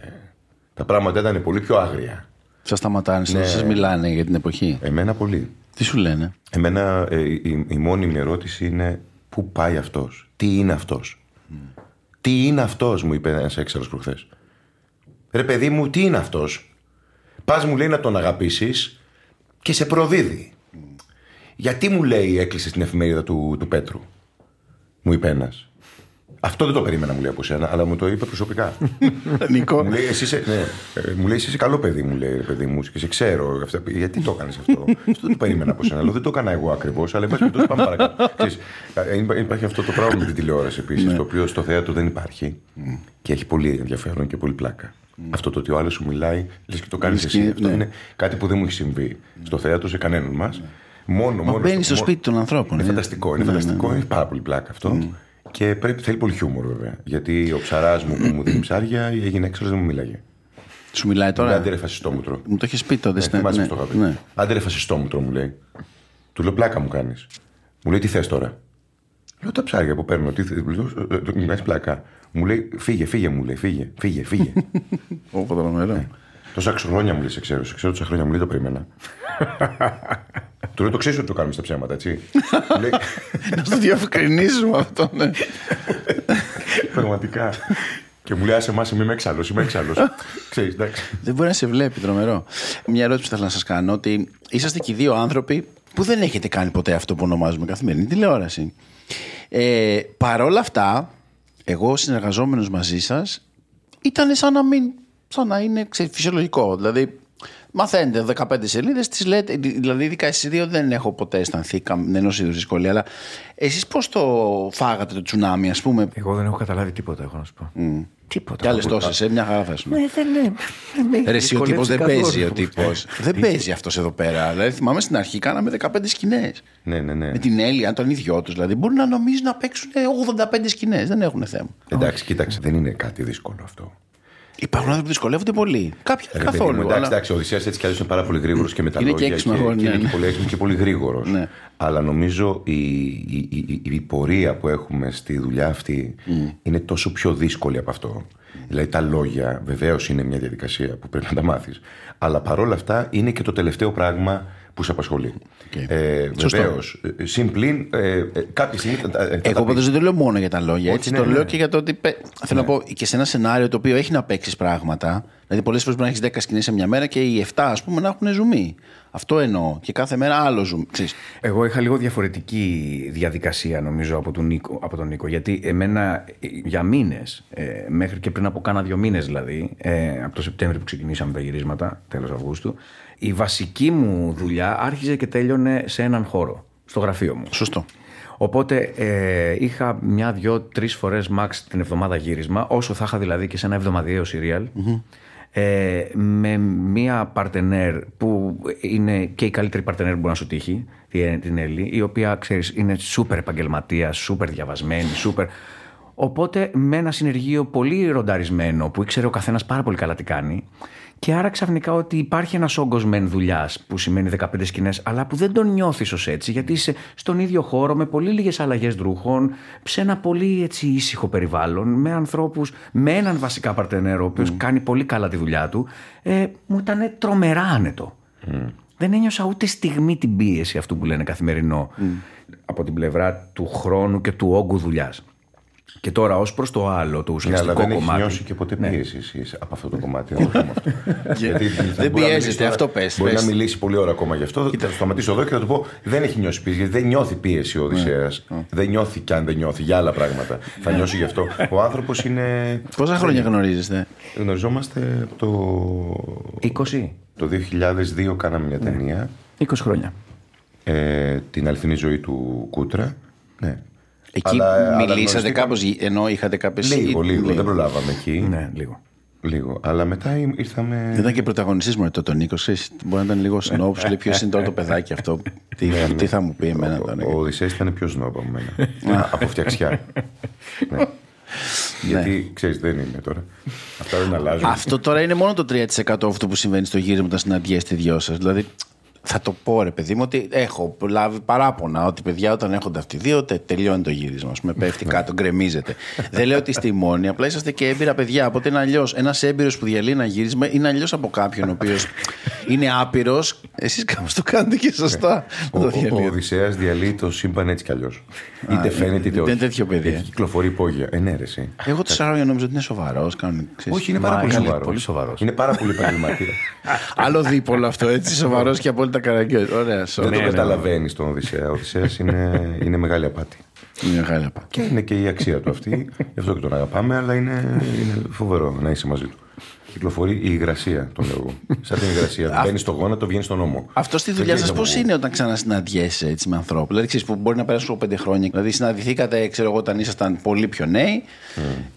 Τα πράγματα ήταν πολύ πιο άγρια. Σας σταματάνε, ναι. σας μιλάνε για την εποχή. Εμένα πολύ. Τι σου λένε; Εμένα ε, η, η μόνιμη ερώτηση είναι πού πάει αυτός, τι είναι αυτός; Τι είναι αυτός, μου είπε ένας έξαλλο προχθές. Ρε παιδί μου, τι είναι αυτός; Πας μου λέει να τον αγαπήσεις και σε προδίδει. Γιατί μου λέει έκλεισε την εφημερίδα του, του Πέτρου, μου είπε ένας. Αυτό δεν το περίμενα, μου λέει από σένα, αλλά μου το είπε προσωπικά. Νικό. μου, λέει, εσύ είσαι, ναι, ε, μου λέει, εσύ είσαι καλό παιδί, μου λέει, παιδί μου, και σε ξέρω. Αυτά, γιατί το έκανες αυτό; αυτό δεν το περίμενα από σένα. Αλλά δεν το έκανα εγώ ακριβώς, αλλά υπάρχει περιπτώσει πάμε παρακάτω. Ξέρεις, ε, υπάρχει αυτό το πράγμα με την τηλεόραση επίσης, ναι. το οποίο στο θέατρο δεν υπάρχει και έχει πολύ ενδιαφέρον και πολύ πλάκα. Αυτό το ότι ο άλλος σου μιλάει, λες και το κάνεις εσύ. Αυτό ναι. είναι κάτι που δεν μου έχει συμβεί στο θέατρο σε κανέναν μας. Μόνο, μόνο. Μπαίνεις στο, σπίτι των ανθρώπων. Είναι φανταστικό. Είναι φανταστικό. Είναι πάρα πολύ πλάκα αυτό. Και πρέπει, θέλει πολύ χιούμορ βέβαια. Γιατί ο ψαράς μου που μου δίνει ψάρια έγινε έξω, δεν μου μιλάγε. Σου μιλάει τώρα; Άντε ρε φασιστόμουτρο. Μου το έχεις πει τότε. Ναι, ναι, ναι, το ναι. Άντε ρε φασιστόμουτρο μου λέει. Του λέω πλάκα μου κάνεις. Μου λέει τι θες τώρα; Λέω τα ψάρια που παίρνω. Τι θες; Μου πλάκα. Μου λέει φύγε, φύγε μου λέει. Φύγε, φύγε, φύγε. Όπω το ναι. Τόσα χρόνια μου λέει σε ξέρω. Σε ξέρω τόσα χρόνια μου λέει το περίμενα. Του λέω το ξέρεις ότι το κάνουμε στα ψέματα, έτσι. Να το διευκρινίσουμε αυτό, ναι. Πραγματικά. Και μου λέει, άσε εμά, είμαι έξαλλος. Είμαι έξαλλος. Δεν μπορεί να σε βλέπει, τρομερό. Μια ερώτηση που θέλω να σας κάνω, ότι είσαστε και οι δύο άνθρωποι που δεν έχετε κάνει ποτέ αυτό που ονομάζουμε καθημερινή τηλεόραση. Ε, Παρ' όλα αυτά, εγώ συνεργαζόμενος μαζί σας, ήταν σαν να μην. σαν να είναι φυσιολογικό. Δηλαδή, Μαθαίνετε 15 σελίδες, τις λέτε. Δηλαδή, ειδικά εσείς δύο δεν έχω ποτέ αισθανθεί κανένα είδου δυσκολία. Αλλά εσείς πώς το φάγατε το τσουνάμι, ας πούμε; Εγώ δεν έχω καταλάβει τίποτα, έχω να σου πω. Mm. Τίποτα. Κι άλλες τόσε, ε, μια χαρά θα σου Ναι, δεν είναι. Ρε, εσύ ο τύπος δεν παίζει. Ο τύπος. δεν παίζει αυτός εδώ πέρα. Δηλαδή, θυμάμαι στην αρχή κάναμε 15 σκηνές. Ναι, ναι, ναι. Με την Έλλη, αν τον ίδιο τους. Δηλαδή, μπορεί να νομίζουν να παίξουν 85 σκηνές. Δεν έχουν θέμα. Εντάξει, κοίταξε, δεν είναι κάτι δύσκολο αυτό. Υπάρχουν άνθρωποι που δυσκολεύονται πολύ. Κάποιοι δεν καθόλου. Εντάξει, αλλά... εντάξει, ο Οδυσσέας έτσι κι αλλιώς είναι πάρα πολύ γρήγορος και με τα είναι λόγια. Και, έξυπνο, και, ναι, και, ναι. και, πολύ έξυπνος και πολύ γρήγορος. Ναι. Αλλά νομίζω η, η, η, η, πορεία που έχουμε στη δουλειά αυτή mm. είναι τόσο πιο δύσκολη από αυτό. Mm. Δηλαδή τα λόγια βεβαίως είναι μια διαδικασία που πρέπει να τα μάθεις. Αλλά παρόλα αυτά είναι και το τελευταίο πράγμα που σε απασχολεί. Okay. Ε, Βεβαίως. Συμπλήν, ε, ε, κάποια στιγμή. Εγώ πάντως δεν το λέω μόνο για τα λόγια. έτσι, ναι, το ναι. λέω και για το ότι. Θέλω να ναι. πω και σε ένα σενάριο το οποίο έχει να παίξει πράγματα. Δηλαδή, πολλές φορές μπορεί να έχεις 10 σκηνές σε μια μέρα και οι 7 ας πούμε να έχουν ζουμί. Αυτό εννοώ. Και κάθε μέρα άλλο ζουμί. Εγώ είχα λίγο διαφορετική διαδικασία νομίζω από τον Νίκο. Από τον Νίκο γιατί εμένα για μήνες, ε, μέχρι και πριν από κάνα δύο μήνες δηλαδή, ε, από το Σεπτέμβριο που ξεκινήσαμε τα γυρίσματα, τέλος Αυγούστου, η βασική μου δουλειά άρχιζε και τέλειωνε σε έναν χώρο, στο γραφείο μου. Σωστό. Οπότε ε, είχα μια, δυο, τρεις φορές max την εβδομάδα γύρισμα, όσο θα είχα δηλαδή και σε ένα εβδομαδιαίο serial. Ε, με μια παρτενέρ που είναι και η καλύτερη παρτενέρ που μπορεί να σου τύχει, την Έλλη, η οποία ξέρεις είναι σούπερ επαγγελματία, σούπερ διαβασμένη, σούπερ. Οπότε με ένα συνεργείο πολύ ρονταρισμένο που ήξερε ο καθένας πάρα πολύ καλά τι κάνει. Και άρα ξαφνικά ότι υπάρχει ένας όγκος μεν δουλειάς που σημαίνει 15 σκηνές, αλλά που δεν τον νιώθεις ως έτσι, γιατί είσαι στον ίδιο χώρο με πολύ λίγες αλλαγές δρούχων, σε ένα πολύ έτσι ήσυχο περιβάλλον, με ανθρώπους, με έναν βασικά παρτενέρο, ο οποίος mm. κάνει πολύ καλά τη δουλειά του. Ε, μου ήταν τρομερά άνετο. Mm. Δεν ένιωσα ούτε στιγμή την πίεση αυτού που λένε καθημερινό mm. από την πλευρά του χρόνου και του όγκου δουλειάς. Και τώρα ως προς το άλλο, το ουσιαστικό ναι, αλλά δεν κομμάτι. Δεν νιώσει και ποτέ ναι. πίεσης από αυτό το κομμάτι. Γιατί δεν πιέζεται, αυτό πες. Μπορεί να μιλήσει πολύ ώρα ακόμα γι' αυτό. Θα σταματήσω εδώ και θα του πω: Δεν έχει νιώσει πίεση, γιατί δεν νιώθει πίεση ο Οδυσσέας. Ναι. Δεν νιώθει κι αν δεν νιώθει για άλλα πράγματα. Θα νιώσει γι' αυτό. Ο άνθρωπος είναι. Πόσα χρόνια γνωρίζεστε, Γνωριζόμαστε από το. 20. Το 2002 κάναμε μια ταινία. 20 χρόνια. Ε, την αληθινή ζωή του Κούτρα. Ναι. Εκεί αλλά, μιλήσατε κάπως, ενώ είχατε κάποιες. Λίγο, λίγο, δεν προλάβαμε εκεί. Ναι, λίγο. Λίγο. Αλλά μετά ήρθαμε. Δεν ήταν και πρωταγωνιστής μόνο το Νίκος. Μπορεί να ήταν λίγο σνόπ. Λέει ποιος είναι τώρα το παιδάκι αυτό. Τι, ναι, ναι. τι θα μου πει εμένα τώρα; Ο Οδυσσέας ήταν πιο σνόπ από μένα. από φτιαξιά. ναι. Γιατί ναι. ξέρεις, δεν είναι τώρα. Αυτά δεν αλλάζουν. Αυτό τώρα είναι μόνο το 3% αυτό που συμβαίνει στο γύρισμα όταν συναντιέστε οι δυο σας. Δηλαδή θα το πω ρε παιδί μου ότι έχω λάβει παράπονα ότι παιδιά όταν έχονται αυτοί οι δύο τε, τελειώνει το γύρισμα. Με πέφτει Ναι. κάτω, γκρεμίζεται. Δεν λέω ότι είστε μόνοι, απλά είσαστε και έμπειρα παιδιά. Οπότε είναι αλλιώς. Ένας έμπειρος που διαλύει ένα γύρισμα είναι αλλιώς από κάποιον ο οποίος είναι άπειρος. Εσείς κάπως το κάνετε και σωστά. Ο, το ο, ο διαλύετε. Οδυσσέας διαλύει το σύμπαν έτσι κι αλλιώς. Είτε φαίνεται είτε δεν όχι. είναι τέτοιο παιδί, Έχει ε. κυκλοφορεί υπόγεια. Ε, ναι, ρε, εσύ. Εγώ τόσα χρόνια νόμιζα ότι είναι σοβαρός. Όχι, είναι πάρα Μα πολύ είναι σοβαρός. πολύ σοβαρός. Είναι πάρα πολύ επαγγελματία. Άλλο δίπολο αυτό, έτσι σοβαρός και απόλυτα καραγκιό. Ωραία, Δεν σοβαρό. το ναι, ναι. καταλαβαίνεις τον Οδυσσέα. Ο Οδυσσέας είναι, είναι μεγάλη απάτη. Είναι μεγάλη απάτη. Και είναι και η αξία του αυτή. Γι' αυτό και τον αγαπάμε, αλλά είναι, είναι φοβερό να είσαι μαζί του. Κυκλοφορεί η υγρασία, τον λέω εγώ. Σαν την υγρασία. Μπαίνει στο γόνατο, βγαίνεις στον ώμο. Αυτό στη Δεν δουλειά ξέρεις σας πώς από πού. είναι όταν ξανασυναντιέσαι έτσι με ανθρώπους; Δηλαδή, ξέρεις, που μπορεί να περάσουν από πέντε χρόνια. Δηλαδή, συναντηθήκατε, ξέρω εγώ, όταν ήσασταν πολύ πιο νέοι.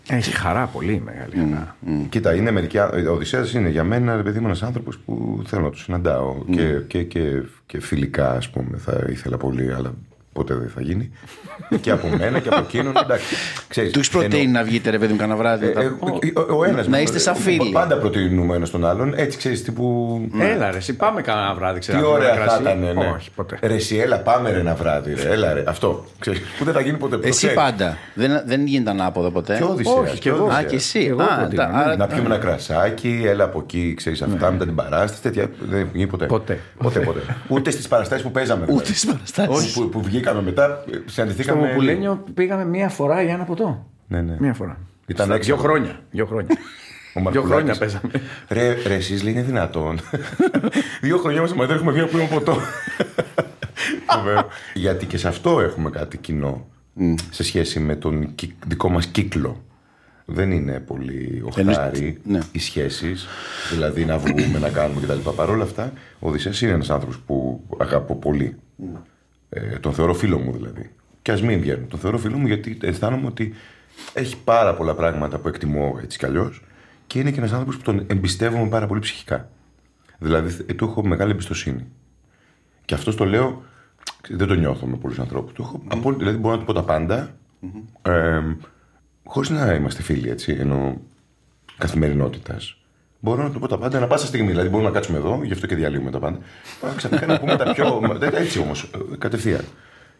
Έχει χαρά, πολύ μεγάλη χαρά. Κοίτα, είναι μερικοί. Ο Οδυσσέας είναι για μένα, ρε παιδί μου, ένας άνθρωπος που θέλω να του συναντάω. Και, και, και, και φιλικά, ας πούμε, θα ήθελα πολύ, αλλά ποτέ δεν θα γίνει. και από μένα και από εκείνον. Εντάξει, ξέρεις, Του έχεις προτείνει εννοώ- να βγείτε, ρε παιδί μου, κανένα βράδυ. Ε, τα- ε, ο, ο ένας Να με- είστε σαν φίλοι. Πάντα προτείνουμε ένας τον άλλον. Έτσι ξέρεις τύπου. Έλα ρε, εσύ πάμε κανένα βράδυ, ξέρω. Τι να πιούμε ωραία ένα θα κρασί. ήταν, ναι. Όχι, ποτέ. Ρε, εσύ, έλα, πάμε ρε ένα βράδυ. Ρε. Έλα, ρε. Αυτό. Ξέρεις, που δεν θα γίνει ποτέ. το Εσύ ξέρεις. πάντα. Δεν, δεν γίνεται ανάποδο ποτέ. Και ο Οδυσσέας, Όχι, και και ο εγώ. Οδυσσέας. Α, και εσύ. Εγώ Α, προτείνω, τα- ναι. άρα- Να πιούμε ένα κρασάκι, έλα από εκεί, ξέρεις αυτά, μετά την παράσταση. Τέτοια. Δεν έχει γίνει ποτέ. Ποτέ. ποτέ, ποτέ. Ούτε στις παραστάσεις που παίζαμε. Ούτε δηλαδή. στις παραστάσεις. Που, που βγήκαμε μετά, ε, Στο συναντηθήκαμε. Μοπουλένιο πήγαμε μία φορά για ένα ποτό. Ναι, ναι. Μία φορά. Ήταν Στα- έξω. Δύο χρόνια. Δύο χρόνια. Ο Δύο Μαρκουλάκης. χρόνια παίζαμε. Ρε, ρε εσείς λέει είναι δυνατόν. Δύο χρόνια μας μαζί έχουμε βγει να πούμε ποτό. Φοβερό. Γιατί και σε αυτό έχουμε κάτι κοινό σε σχέση με τον κυ- δικό μας κύκλο. Δεν είναι πολύ οχτάρι ναι. οι σχέσεις, δηλαδή να βγούμε, να κάνουμε κτλ. Παρ' όλα αυτά, ο Οδυσσέας είναι ένας άνθρωπος που αγαπώ πολύ. Ε, τον θεωρώ φίλο μου δηλαδή. Και ας μην βγαίνουν. Τον θεωρώ φίλο μου γιατί αισθάνομαι ότι έχει πάρα πολλά πράγματα που εκτιμώ έτσι κι αλλιώς και είναι και ένας άνθρωπος που τον εμπιστεύομαι πάρα πολύ ψυχικά. Δηλαδή, ε, του έχω μεγάλη εμπιστοσύνη. Και αυτός το λέω, δεν το νιώθω με πολλούς ανθρώπους. Του έχω απόλυτη- δηλαδή, μπορώ να του πω τα πάντα, ε, χωρίς να είμαστε φίλοι, έτσι, ενώ καθημερινότητας. Μπορώ να του πω τα πάντα, να πάσα στιγμή. Δηλαδή, μπορούμε να κάτσουμε εδώ, γι' αυτό και διαλύουμε τα πάντα. Αλλά ξαφνικά να πούμε τα πιο. δεν- Έτσι όμως, κατευθείαν.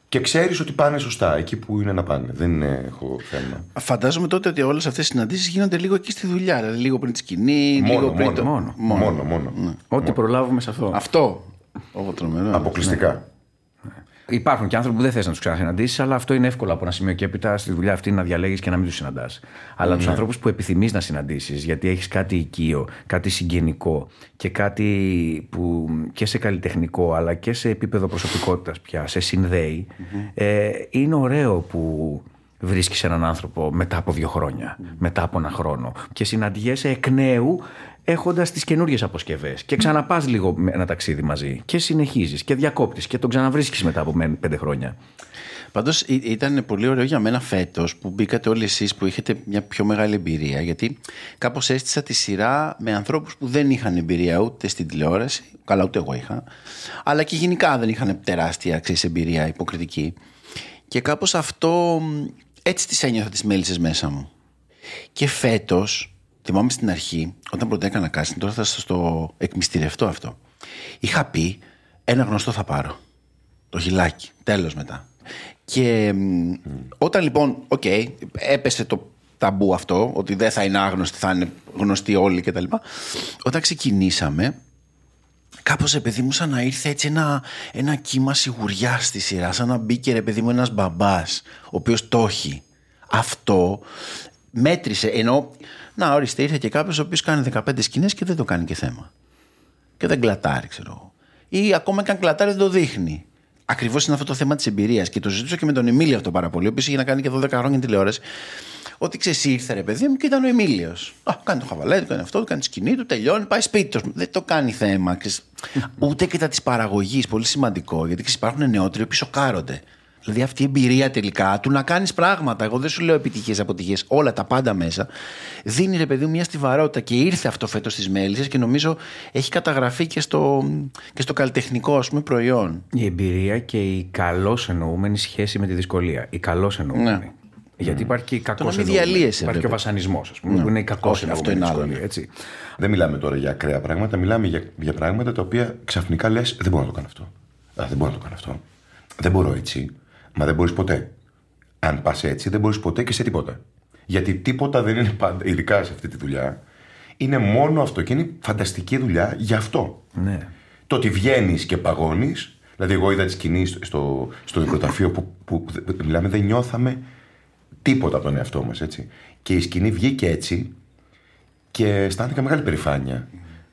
Και ξέρεις ότι πάνε σωστά εκεί που είναι να πάνε. Δεν ε, έχω θέμα. Φαντάζομαι τότε ότι όλες αυτές οι συναντήσεις γίνονται λίγο εκεί στη δουλειά. Δηλαδή λίγο πριν τη σκηνή, Μόνο, λίγο πριν. μόνο, το... μόνο. μόνο, μόνο. Ό,τι προλάβουμε σε αυτό. Αυτό. Ω, τρομερό. Αποκλειστικά. Υπάρχουν και άνθρωποι που δεν θες να τους ξανασυναντήσεις, αλλά αυτό είναι εύκολο από ένα σημείο και έπειτα στη δουλειά αυτή να διαλέγεις και να μην τους συναντάς. Αλλά τους ανθρώπους που επιθυμείς να συναντήσεις, γιατί έχεις κάτι οικείο, κάτι συγγενικό και κάτι που και σε καλλιτεχνικό αλλά και σε επίπεδο προσωπικότητας πια σε συνδεει ε, είναι ωραίο που βρίσκεις έναν άνθρωπο μετά από δύο χρόνια, μετά από ένα χρόνο. Και συναντιέσαι εκ νέου έχοντας τις καινούριε αποσκευές. Και ξαναπάς λίγο με ένα ταξίδι μαζί. Και συνεχίζεις και διακόπτεις και τον ξαναβρίσκεις μετά από μεν- πέντε χρόνια. Πάντως ήταν πολύ ωραίο για μένα φέτος που μπήκατε όλοι εσείς που είχατε μια πιο μεγάλη εμπειρία. Γιατί κάπως έστησα τη σειρά με ανθρώπους που δεν είχαν εμπειρία ούτε στην τηλεόραση. Καλά, ούτε εγώ είχα. Αλλά και γενικά δεν είχαν τεράστια ξέρεις, εμπειρία υποκριτική. Και κάπως αυτό μ, έτσι τις ένιωθα τις μέλισσες μέσα μου. Και φέτος, θυμάμαι στην αρχή, όταν πρώτα έκανα casting, τώρα θα σας το εκμυστηρευτώ αυτό. Είχα πει ένα γνωστό θα πάρω. Το Χειλάκη. Τέλος μετά. Και μ, όταν λοιπόν, οκ, έπεσε το ταμπού αυτό, ότι δεν θα είναι άγνωστοι, θα είναι γνωστοί όλοι κτλ. Όταν ξεκινήσαμε, κάπως ρε παιδί μου σαν να ήρθε έτσι ένα, ένα κύμα σιγουριά στη σειρά, σαν να μπήκε ρε παιδί μου ένας μπαμπάς, ο οποίος το έχει. Αυτό μέτρησε, ενώ, να ορίστε, ήρθε και κάποιος ο οποίος κάνει 15 σκηνές και δεν το κάνει και θέμα και δεν κλατάρει, ξέρω εγώ. Ή ακόμα και αν κλατάρει, δεν το δείχνει. Ακριβώς είναι αυτό το θέμα της εμπειρίας. Και το συζητούσα και με τον Εμίλιο αυτό πάρα πολύ, ο οποίος είχε να κάνει και 12 χρόνια τηλεόραση. Ότι ξέρεις, ήρθε ρε παιδί μου και ήταν ο Εμίλιος. Α, κάνει το χαβαλέ, του κάνει αυτό, του κάνει τη σκηνή του, τελειώνει, πάει σπίτι του. Δεν το κάνει θέμα. Ξέρεις. Ούτε και τα της παραγωγής, πολύ σημαντικό. Γιατί ξέρεις, υπάρχουν νεότεροι που σοκάρονται. Δηλαδή αυτή η εμπειρία τελικά του να κάνεις πράγματα. Εγώ δεν σου λέω επιτυχίες, αποτυχίες, όλα τα πάντα μέσα. Δίνει ρε παιδί μου μια στιβαρότητα και ήρθε αυτό φέτος στις μέλισσες και νομίζω έχει καταγραφεί και στο, και στο καλλιτεχνικό ας πούμε, προϊόν. Η εμπειρία και η καλώς εννοούμενη σχέση με τη δυσκολία. Η καλώς εννοούμενη. Ναι. Γιατί υπάρχει και η κακό να μην διαλύεσαι, Υπάρχει και ο βέβαια. βασανισμός, ας πούμε, που είναι η κακό Όχι, αυτό είναι άλλο, ναι. Έτσι. Δεν μιλάμε τώρα για ακραία πράγματα, μιλάμε για, για πράγματα τα οποία ξαφνικά λες: Δεν μπορώ να το κάνω αυτό. Α, δεν μπορώ να το κάνω αυτό. Δεν μπορώ έτσι. Μα δεν μπορείς ποτέ. Αν πας έτσι, δεν μπορείς ποτέ και σε τίποτα. Γιατί τίποτα δεν είναι πάντα, ειδικά σε αυτή τη δουλειά, είναι μόνο αυτό και είναι φανταστική δουλειά γι' αυτό. Ναι. Το ότι βγαίνεις και παγώνεις, δηλαδή, εγώ είδα τη σκηνή στο, στο, στο νεκροταφείο που, που, που μιλάμε, δεν νιώθαμε τίποτα από τον εαυτό μας, έτσι. Και η σκηνή βγήκε έτσι και αισθάνθηκα μεγάλη περηφάνεια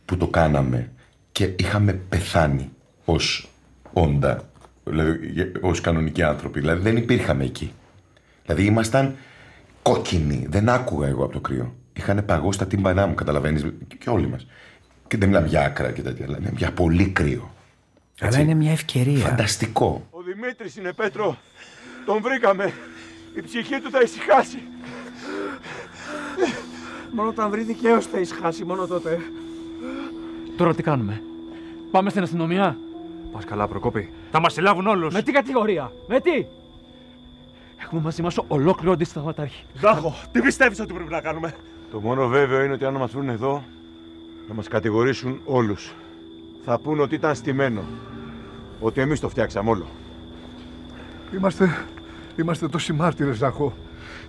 που το κάναμε και είχαμε πεθάνει ως όντα, δηλαδή ως κανονικοί άνθρωποι. Δηλαδή δεν υπήρχαμε εκεί. Δηλαδή ήμασταν κόκκινοι. Δεν άκουγα εγώ από το κρύο. Είχαν παγώσει τα τύμπανά μου, καταλαβαίνεις, και όλοι μας. Και δεν μιλάμε για άκρα και τέτοια, αλλά για πολύ κρύο. Αλλά είναι μια ευκαιρία. Φανταστικό. Ο Δημήτρης είναι Πέτρο. Τον βρήκαμε. Η ψυχή του θα ησυχάσει. Μόνο όταν βρει δικαίω θα ησυχάσει, μόνο τότε. Τώρα τι κάνουμε; Πάμε στην αστυνομία; Πας καλά, Προκόπη. Θα μας συλλάβουν όλους. Με τι κατηγορία, με τι; Έχουμε μαζί μας ολόκληρο αντισταγματάρχη. Ζάχο, τι πιστεύεις ότι πρέπει να κάνουμε; Το μόνο βέβαιο είναι ότι αν μας βρουν εδώ, θα μας κατηγορήσουν όλους. Θα πούν ότι ήταν στημένο. Ότι εμείς το φτιάξαμε όλο. Είμαστε, είμαστε τόσοι μάρτυρες, Ζαχό.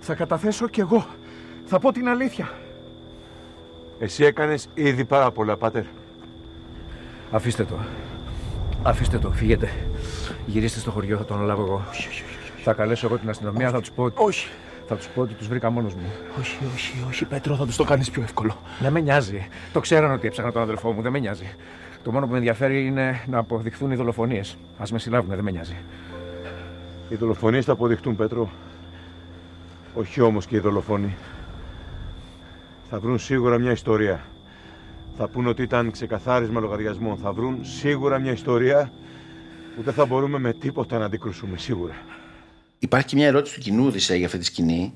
Θα καταθέσω κι εγώ. Θα πω την αλήθεια. Εσύ έκανες ήδη πάρα πολλά, Πάτερ. Αφήστε το. Αφήστε το, φύγετε. Γυρίστε στο χωριό, θα το αναλάβω εγώ. Θα καλέσω εγώ την αστυνομία, θα τους πω. Όχι. Θα τους πω ότι τους βρήκα μόνος μου. Όχι, όχι, όχι, Πέτρο, θα τους το κάνεις πιο εύκολο. Δεν με νοιάζει. Το ξέραν ότι έψαχνα τον αδελφό μου, δεν με νοιάζει. Το μόνο που με ενδιαφέρει είναι να αποδειχθούν οι δολοφονίες. Α με συλλάβουν, δεν με νοιάζει. Οι δολοφονίες θα αποδειχτούν, Πέτρο. Όχι όμως και οι δολοφόνοι. Θα βρουν σίγουρα μια ιστορία. Θα πούν ότι ήταν ξεκαθάρισμα λογαριασμών. Θα βρουν σίγουρα μια ιστορία που δεν θα μπορούμε με τίποτα να αντικρούσουμε, σίγουρα. Υπάρχει και μια ερώτηση του κοινού Οδυσσέα για αυτή τη σκηνή.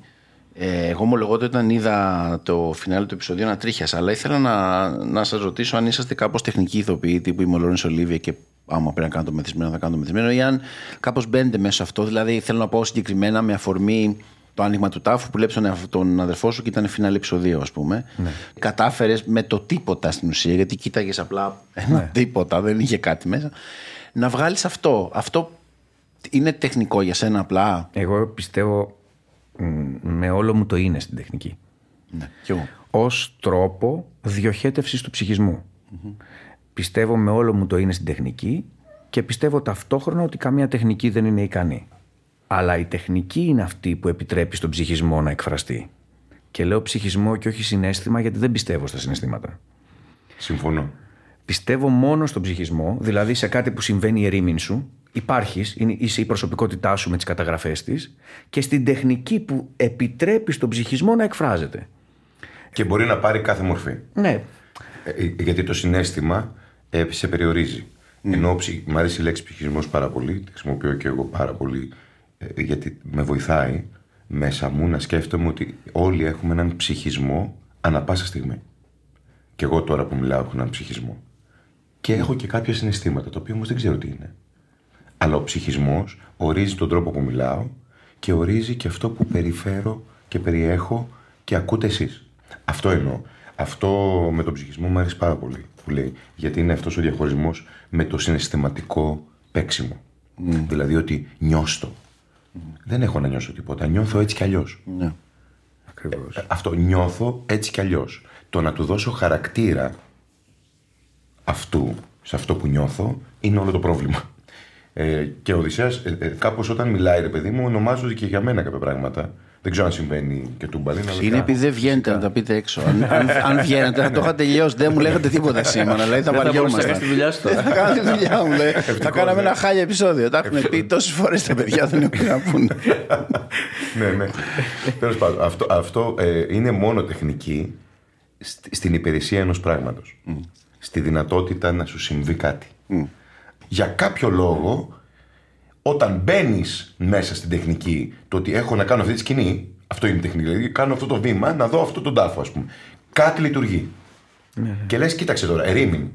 Ε, εγώ ομολογώ ότι όταν είδα το φινάλε του επεισοδίου ανατρίχιασα, αλλά ήθελα να, να σας ρωτήσω αν είσαστε κάπως τεχνικοί ηθοποιοί, τύπου είμαι ο Λόρεν Ολίβια και άμα πρέπει να κάνω το μεθυσμένο, θα κάνω το μεθυσμένο, ή αν κάπως μπαίνετε μέσα σε αυτό. Δηλαδή, θέλω να πω συγκεκριμένα με αφορμή το άνοιγμα του τάφου που βλέπει τον, εαυτ- τον αδερφό σου και ήταν φινάλε επεισοδίου, ας πούμε. Ναι. Κατάφερες με το τίποτα στην ουσία, γιατί κοίταγες απλά ένα τίποτα, δεν είχε κάτι μέσα. Να βγάλεις αυτό. Αυτό είναι τεχνικό για σένα απλά; Εγώ πιστεύω μ, με όλο μου το είναι στην τεχνική. Ναι, κι εγώ. Ως τρόπο διοχέτευσης του ψυχισμού. Πιστεύω με όλο μου το είναι στην τεχνική και πιστεύω ταυτόχρονα ότι καμία τεχνική δεν είναι ικανή. Αλλά η τεχνική είναι αυτή που επιτρέπει στον ψυχισμό να εκφραστεί. Και λέω ψυχισμό και όχι συνέστημα γιατί δεν πιστεύω στα συναισθήματα. Συμφωνώ. Πιστεύω μόνο στον ψυχισμό, δηλαδή σε κάτι που συμβαίνει η ερήμην σου, υπάρχεις, είναι- είσαι η προσωπικότητά σου με τις καταγραφές της και στην τεχνική που επιτρέπει στον ψυχισμό να εκφράζεται. Και μπορεί να πάρει κάθε μορφή. Ναι, Ε, ε, γιατί το συνέστημα ε, σε περιορίζει. Ενώ ψυχ- μ' αρέσει η λέξη ψυχισμός πάρα πολύ, τη χρησιμοποιώ και εγώ πάρα πολύ, ε, γιατί με βοηθάει μέσα μου να σκέφτομαι ότι όλοι έχουμε έναν ψυχισμό ανα πάσα στιγμή. Και εγώ τώρα που μιλάω έχω έναν ψυχισμό. Και έχω και κάποια συναισθήματα, τα οποία όμως δεν ξέρω τι είναι. Αλλά ο ψυχισμός ορίζει τον τρόπο που μιλάω και ορίζει και αυτό που περιφέρω και περιέχω και ακούτε εσείς. Αυτό εννοώ. Αυτό με τον ψυχισμό μου αρέσει πάρα πολύ που λέει. Γιατί είναι αυτός ο διαχωρισμός με το συναισθηματικό παίξιμο. Δηλαδή ότι νιώστο. Δεν έχω να νιώσω τίποτα. Νιώθω έτσι κι αλλιώς. Ναι. ακριβώς. Αυτό νιώθω έτσι κι αλλιώς. Το να του δώσω χαρακτήρα αυτού, σε αυτό που νιώθω, είναι όλο το πρόβλημα. Ε, και ο Οδυσσέας, ε, ε, κάπως όταν μιλάει, ρε παιδί μου, ονομάζονται και για μένα κάποια πράγματα. Δεν ξέρω αν συμβαίνει και του Μπαλίνα. αλλά- Είναι επειδή δεν βγαίνετε να τα πείτε έξω. Αν, αν, αν βγαίνετε, θα το είχα τελειώσει. Δεν μου λέγατε τίποτα σήμερα. Δηλαδή θα βαριόμασταν. τη δουλειά σου Δεν θα κάνω τη δουλειά μου. λέει. Θα κάναμε ένα χάλια επεισόδιο. Τα έχουν πει τόσες φορές τα παιδιά δεν έχουν να πούνε. ναι, ναι. Τέλος πάντων, αυτό, αυτό ε, είναι μόνο τεχνική στη- στην υπηρεσία ενός πράγματος. Στη δυνατότητα να σου συμβεί κάτι. Για κάποιο λόγο, όταν μπαίνεις μέσα στην τεχνική, το ότι έχω να κάνω αυτή τη σκηνή, αυτό είναι η τεχνική. Δηλαδή, κάνω αυτό το βήμα, να δω αυτό τον τάφο, ας πούμε. Κάτι λειτουργεί. Και λες, κοίταξε τώρα, ερήμην.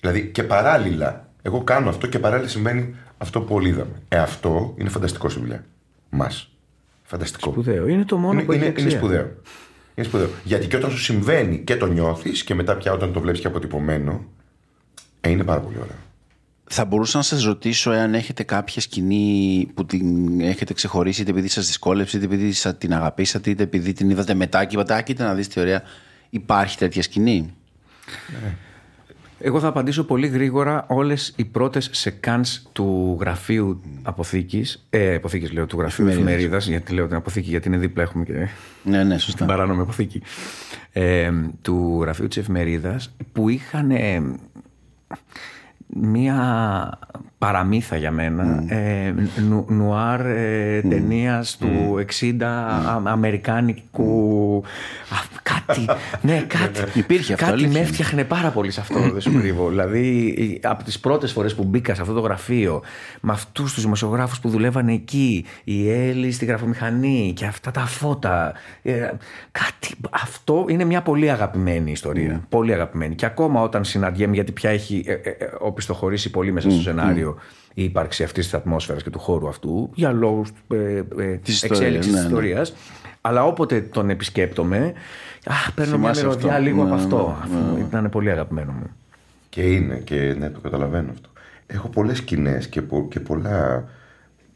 Δηλαδή, και παράλληλα, εγώ κάνω αυτό και παράλληλα συμβαίνει αυτό που όλοι είδαμε. Ε, αυτό είναι φανταστικό στη δουλειά μας. Φανταστικό. Σπουδαίο. Είναι το μόνο είναι, που έχει είναι, αξία. είναι σπουδαίο. Είναι σπουδαίο. Γιατί και όταν σου συμβαίνει και το νιώθεις και μετά πια όταν το βλέπεις και αποτυπωμένο, ε, είναι πάρα πολύ ωραίο. Θα μπορούσα να σας ρωτήσω εάν έχετε κάποια σκηνή που την έχετε ξεχωρίσει είτε επειδή σας δυσκόλεψε, είτε επειδή σας την αγαπήσατε, είτε επειδή την είδατε μετά και είπατε «Α, κοίτα να δεις τι ωραία». Υπάρχει τέτοια σκηνή. Εγώ θα απαντήσω πολύ γρήγορα όλες οι πρώτες σεκάνς του γραφείου αποθήκης, ε, αποθήκης λέω, του γραφείου Εφημερίδας. εφημερίδας, γιατί λέω την αποθήκη γιατί είναι δίπλα έχουμε και Ναι, ναι, την σωστά. παράνομη αποθήκη, ε, του γραφείου της εφημερίδας, που είχαν ε, μία παραμύθα για μένα, ε, νου, νουάρ ε, ταινίας του 60 α- αμερικάνικου α, κάτι, ναι κάτι. Υπήρχε αυτό, κάτι αλήθεια. με είναι. έφτιαχνε πάρα πολύ σε αυτό δεν σου κρύβω δηλαδή από τις πρώτες φορές που μπήκα σε αυτό το γραφείο με αυτούς τους δημοσιογράφους που δουλεύαν εκεί η Έλλη στη γραφομηχανή και αυτά τα φώτα ε, κάτι αυτό είναι μια πολύ αγαπημένη ιστορία. Πολύ αγαπημένη. Και ακόμα όταν συναντιέμαι γιατί πια έχει ε, ε, ε, οπισθοχωρήσει πολύ μέσα στο σενάριο η ύπαρξη αυτής της ατμόσφαιρας και του χώρου αυτού για λόγους ε, ε, Της ιστορίας, εξέλιξης ναι, της ναι. Ιστορίας αλλά όποτε τον επισκέπτομαι α, παίρνω μια Θυμάσαι μυρωδιά αυτό. λίγο Ναι, από αυτό ναι, Αυτό ήταν πολύ αγαπημένο μου Και είναι, και ναι, το καταλαβαίνω αυτό. Έχω πολλές σκηνές και, πο- και πολλά.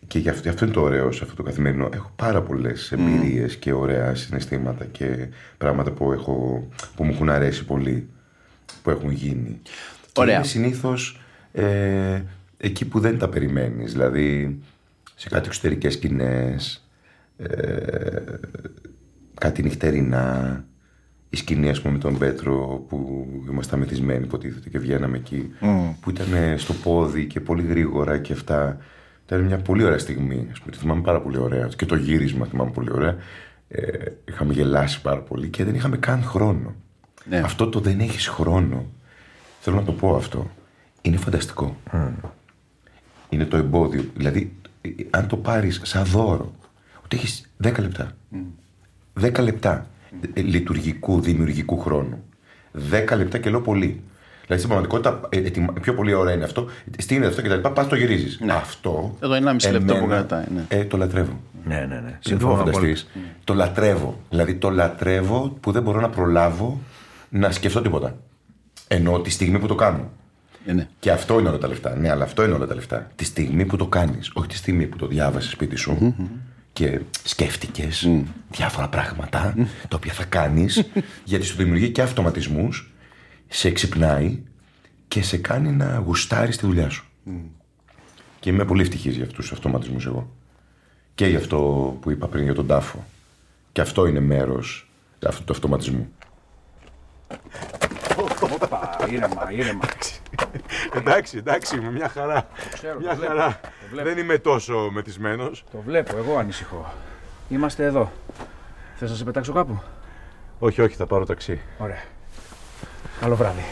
Και γι' αυτό, γι' αυτό είναι το ωραίο σε αυτό το καθημερινό. Έχω πάρα πολλές εμπειρίες και ωραία συναισθήματα και πράγματα που, έχω, που μου έχουν αρέσει πολύ, που έχουν γίνει. Ωραία. Και είναι συνήθως ε, εκεί που δεν τα περιμένεις. Δηλαδή σε κάτι εξωτερικές σκηνές, ε, κάτι νυχτερινά. Η σκηνή, ας πούμε, με τον Πέτρο που ήμασταν μεθυσμένοι, υποτίθεται, και βγαίναμε εκεί. Που ήταν ε, στο πόδι και πολύ γρήγορα και αυτά. Ήταν μια πολύ ωραία στιγμή. Ας πούμε, τη θυμάμαι πάρα πολύ ωραία. Και το γύρισμα θυμάμαι πολύ ωραία. Ε, είχαμε γελάσει πάρα πολύ και δεν είχαμε καν χρόνο. Ναι. Αυτό το δεν έχεις χρόνο. Θέλω να το πω αυτό. Είναι φανταστικό. Είναι το εμπόδιο. Δηλαδή, ε, αν το πάρεις σαν δώρο, ότι έχεις 10 λεπτά. 10 λεπτά ε, λειτουργικού, δημιουργικού χρόνου. 10 λεπτά και λέω πολύ. Δηλαδή στην πραγματικότητα, ε, ετοιμα- πιο πολύ ώρα είναι αυτό. Στείνεται αυτό και τα λοιπά. Πας το γυρίζεις. Αυτό. Εδώ είναι 1,5 λεπτό εμένα, που κρατάει, ναι. Ε, το λατρεύω. ναι ναι ναι Δεν το συμφωνώ φανταστείς. πολύ. Το λατρεύω. Δηλαδή το λατρεύω που δεν μπορώ να προλάβω να σκεφτώ τίποτα. Ενώ τη στιγμή που το κάνω. Ε, ναι. Και αυτό είναι όλα τα λεφτά. Ναι, αλλά αυτό είναι όλα τα λεφτά. Τη στιγμή που το κάνεις, όχι τη στιγμή που το διάβασες σπίτι σου και σκέφτηκες διάφορα πράγματα τα οποία θα κάνεις, γιατί σου δημιουργεί και αυτοματισμούς, σε εξυπνάει και σε κάνει να γουστάρεις τη δουλειά σου. Και είμαι πολύ ευτυχής για αυτούς τους αυτοματισμούς εγώ. Και για αυτό που είπα πριν για τον τάφο. Και αυτό είναι μέρος αυτού του αυτοματισμού. ήρεμα ήρεμα Εντάξει, εντάξει, με μια χαρά. μια χαρά. Δεν είμαι τόσο μεθυσμένος. το βλέπω εγώ ανησυχώ είμαστε εδώ θες να σε πετάξω κάπου; Όχι, όχι, θα πάρω ταξί. ωραία καλό βράδυ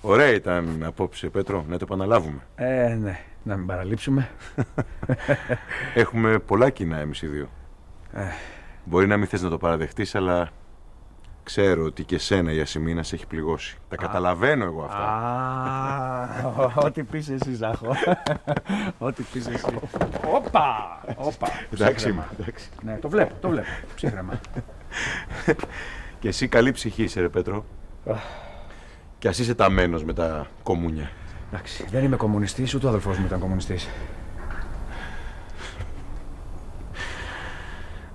Ωραία ήταν απόψε, Πέτρο, να το επαναλάβουμε. ε ναι να μην παραλείψουμε Έχουμε πολλά κοινά εμείς οι δύο. Μπορεί να μην θες να το παραδεχτείς, αλλά ξέρω ότι και σένα η ασημίνα σε έχει πληγώσει. Τα καταλαβαίνω εγώ αυτά. Α, ό,τι πεις εσύ Ζάχο ό,τι πεις εσύ όπα όπα εντάξει, ψύχρεμα. εντάξει. ναι το βλέπω το βλέπω ψύχρεμα Και εσύ καλή ψυχή είσαι, ρε Πέτρο. Και ας είσαι ταμένος με τα κομμούνια. εντάξει δεν είμαι κομμουνιστής ούτε ο αδελφός μου ήταν κομμουνιστής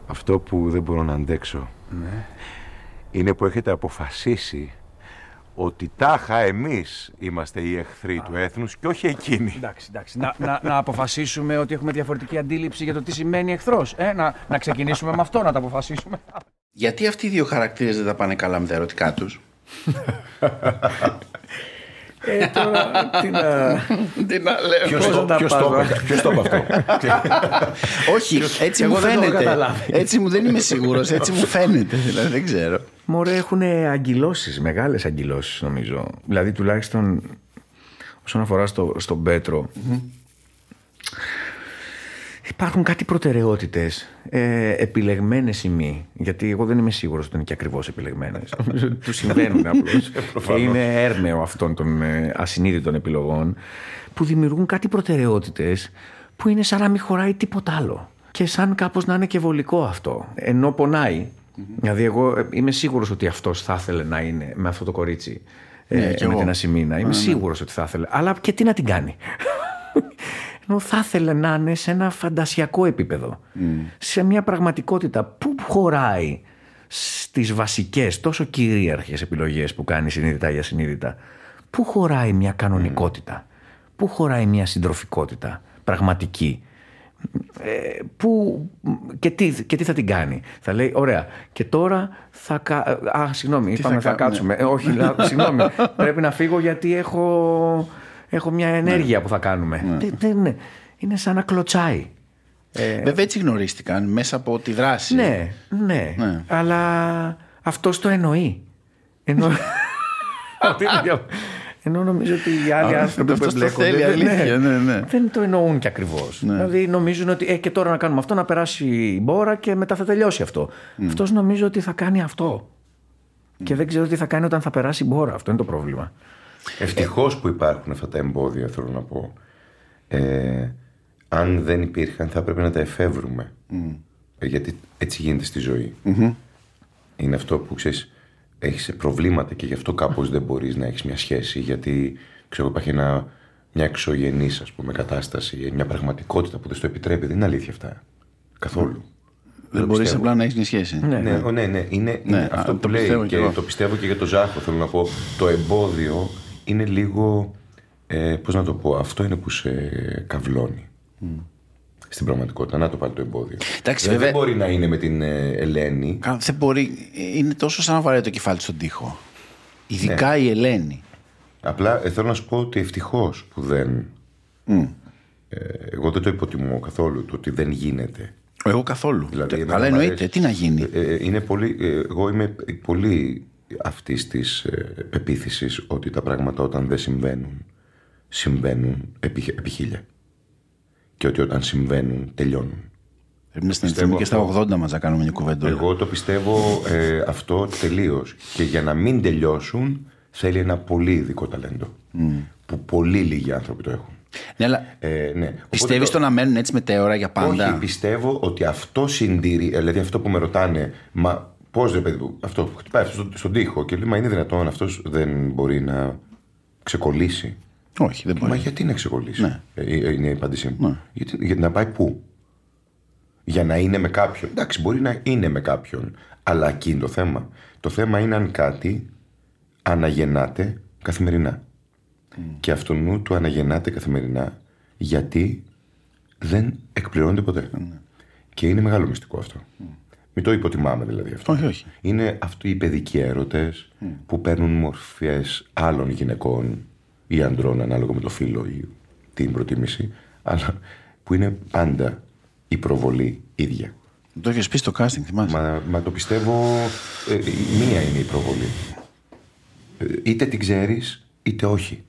Αυτό που δεν μπορώ να αντέξω είναι που έχετε αποφασίσει ότι τάχα εμείς είμαστε οι εχθροί του έθνους και όχι εκείνοι. Εντάξει, εντάξει. Να, να, να αποφασίσουμε ότι έχουμε διαφορετική αντίληψη για το τι σημαίνει εχθρός. Ε, να, να ξεκινήσουμε με αυτό, να το αποφασίσουμε. Γιατί αυτοί οι δύο χαρακτήρες δεν τα πάνε καλά με τα ερωτικά τους; Ε, τώρα τι να. Τι να λέω. Ποιος Πώς το, να τα ποιος πάω, το, ε; είπε- ποιος το είπε αυτό; Όχι, έτσι Εγώ μου δεν το έχω φαίνεται. καταλάβει. Έτσι μου δεν είμαι σίγουρος, έτσι μου φαίνεται. Δηλαδή δεν ξέρω. Μωρέ, έχουν αγκυλώσει, μεγάλες αγκυλώσει νομίζω. Δηλαδή τουλάχιστον όσον αφορά στο, στον πετρο Υπάρχουν κάτι προτεραιότητες, ε, επιλεγμένες ή μη. Γιατί εγώ δεν είμαι σίγουρος ότι είναι και ακριβώς επιλεγμένες. Τους συμβαίνουν απλώς. και είναι έρμεο αυτών των ε, ασυνείδητων επιλογών που δημιουργούν κάτι προτεραιότητες που είναι σαν να μην χωράει τίποτα άλλο. και σαν κάπως να είναι και βολικό αυτό. Ενώ πονάει. Δηλαδή εγώ ε, είμαι σίγουρος ότι αυτός θα ήθελε να είναι με αυτό το κορίτσι. ε, Ναι, κι με εγώ. την Ασημίνα. Είμαι σίγουρος ότι θα ήθελε. Αλλά και τι να την κάνει. Ενώ θα ήθελε να είναι σε ένα φαντασιακό επίπεδο. Σε μια πραγματικότητα που χωράει στις βασικές τόσο κυρίαρχες επιλογές που κάνει συνείδητα ή ασυνείδητα. Πού χωράει μια κανονικότητα. Πού χωράει μια συντροφικότητα πραγματική. Ε, που, και, τι, και τι θα την κάνει. Θα λέει, ωραία, και τώρα θα. κα- Α, συγγνώμη, είπαμε θα θα, κάνουμε; κάτσουμε. Ε, όχι, λα- συγγνώμη. πρέπει να φύγω γιατί έχω, έχω μια ενέργεια που θα κάνουμε. Δεν, δεν είναι. Είναι σαν να κλωτσάει. Βέβαια έτσι γνωρίστηκαν μέσα από τη δράση. Ναι, ναι, Ναι. Αλλά αυτός το εννοεί. Ενώ, Ότι είναι δια- ενώ νομίζω ότι οι άλλοι Α, άνθρωποι που αυτός το εμπλέκονται θέλει δεν- αλήθεια, ναι, ναι. δεν το εννοούν και ακριβώς. Δηλαδή νομίζουν ότι ε, και τώρα να κάνουμε αυτό, να περάσει η μπόρα και μετά θα τελειώσει αυτό. Αυτός νομίζω ότι θα κάνει αυτό. Και δεν ξέρω τι θα κάνει όταν θα περάσει η μπόρα. Αυτό είναι το πρόβλημα. Ευτυχώς που υπάρχουν αυτά τα εμπόδια, θέλω να πω. Ε, αν δεν υπήρχαν, θα πρέπει να τα εφεύρουμε. Ε, γιατί έτσι γίνεται στη ζωή. Είναι αυτό που ξέρεις, έχεις προβλήματα και γι' αυτό κάπως δεν μπορείς να έχεις μια σχέση. Γιατί ξέρω, υπάρχει ένα, μια εξωγενής ας πούμε, κατάσταση, μια πραγματικότητα που δεν στο επιτρέπει. Δεν είναι αλήθεια αυτά. Καθόλου. Δεν το μπορείς πιστεύω. απλά να έχεις μια σχέση. Ναι. Ναι, ο, ναι, ναι. Είναι, είναι α, αυτό το που λέει πιστεύω κι και εγώ. το πιστεύω και για τον Ζάχο. Θέλω να πω, το εμπόδιο είναι λίγο. Ε, Πώς να το πω, αυτό είναι που σε καυλώνει. Στην πραγματικότητα, να το πάρει το εμπόδιο. Εντάξει, Δηλαδή, βέβαια- Δεν μπορεί να είναι με την ε, Ελένη. Κα- Δεν μπορεί. Είναι τόσο σαν να βαράει το κεφάλι στον τοίχο. Ειδικά Ναι. η Ελένη. Απλά ε, θέλω να σου πω ότι ευτυχώς που δεν. Ε, εγώ δεν το υποτιμώ καθόλου το ότι δεν γίνεται. Εγώ καθόλου. Δηλαδή, εμένα Αλλά μου εννοείται. αρέσει. Τι να γίνει; Ε, ε, είναι πολύ, ε, εγώ είμαι πολύ αυτής της ε, πεποίθησης ότι τα πράγματα όταν δεν συμβαίνουν, συμβαίνουν επί, επί χίλια. Και ότι όταν συμβαίνουν, τελειώνουν. Πρέπει να συνεχίσουμε και στα αυτό. 80 μας να κάνουμε μια κουβέντα. Εγώ το πιστεύω ε, αυτό τελείως. Και για να μην τελειώσουν, θέλει ένα πολύ ειδικό ταλέντο. Που πολύ λίγοι άνθρωποι το έχουν. Ναι, αλλά Ε, ναι. Οπότε πιστεύεις το- το να μένουν έτσι μετέωρα για πάντα; όχι, πιστεύω ότι αυτό συντηρεί, ε, δηλαδή αυτό που με ρωτάνε, μα πώς ρε παιδί μου, αυτό που χτυπάει αυτό στον, στον τοίχο και λέει, μα είναι δυνατόν αυτός δεν μπορεί να ξεκολλήσει. Όχι, δεν μπορεί. Μα γιατί να ξεκολλήσει, Ναι. ε, ε, είναι η απάντησή μου. Γιατί, γιατί να πάει πού, για να είναι με κάποιον. Εντάξει, μπορεί να είναι με κάποιον, αλλά εκεί είναι το θέμα. Το θέμα είναι αν κάτι αναγεννάται καθημερινά. Και αυτό νου του αναγεννάται καθημερινά γιατί δεν εκπληρώνεται ποτέ. Και είναι μεγάλο μυστικό αυτό. Μην το υποτιμάμε δηλαδή αυτό. Όχι, όχι. Είναι αυτοί οι παιδικοί έρωτες που παίρνουν μορφές άλλων γυναικών ή ανδρών ανάλογα με το φύλλο ή την προτίμηση, αλλά που είναι πάντα η προβολή ίδια. Το έχεις πει στο casting, θυμάσαι. Μα, μα το πιστεύω, ε, μία είναι η προβολή. Ε, είτε την ξέρεις, είτε όχι.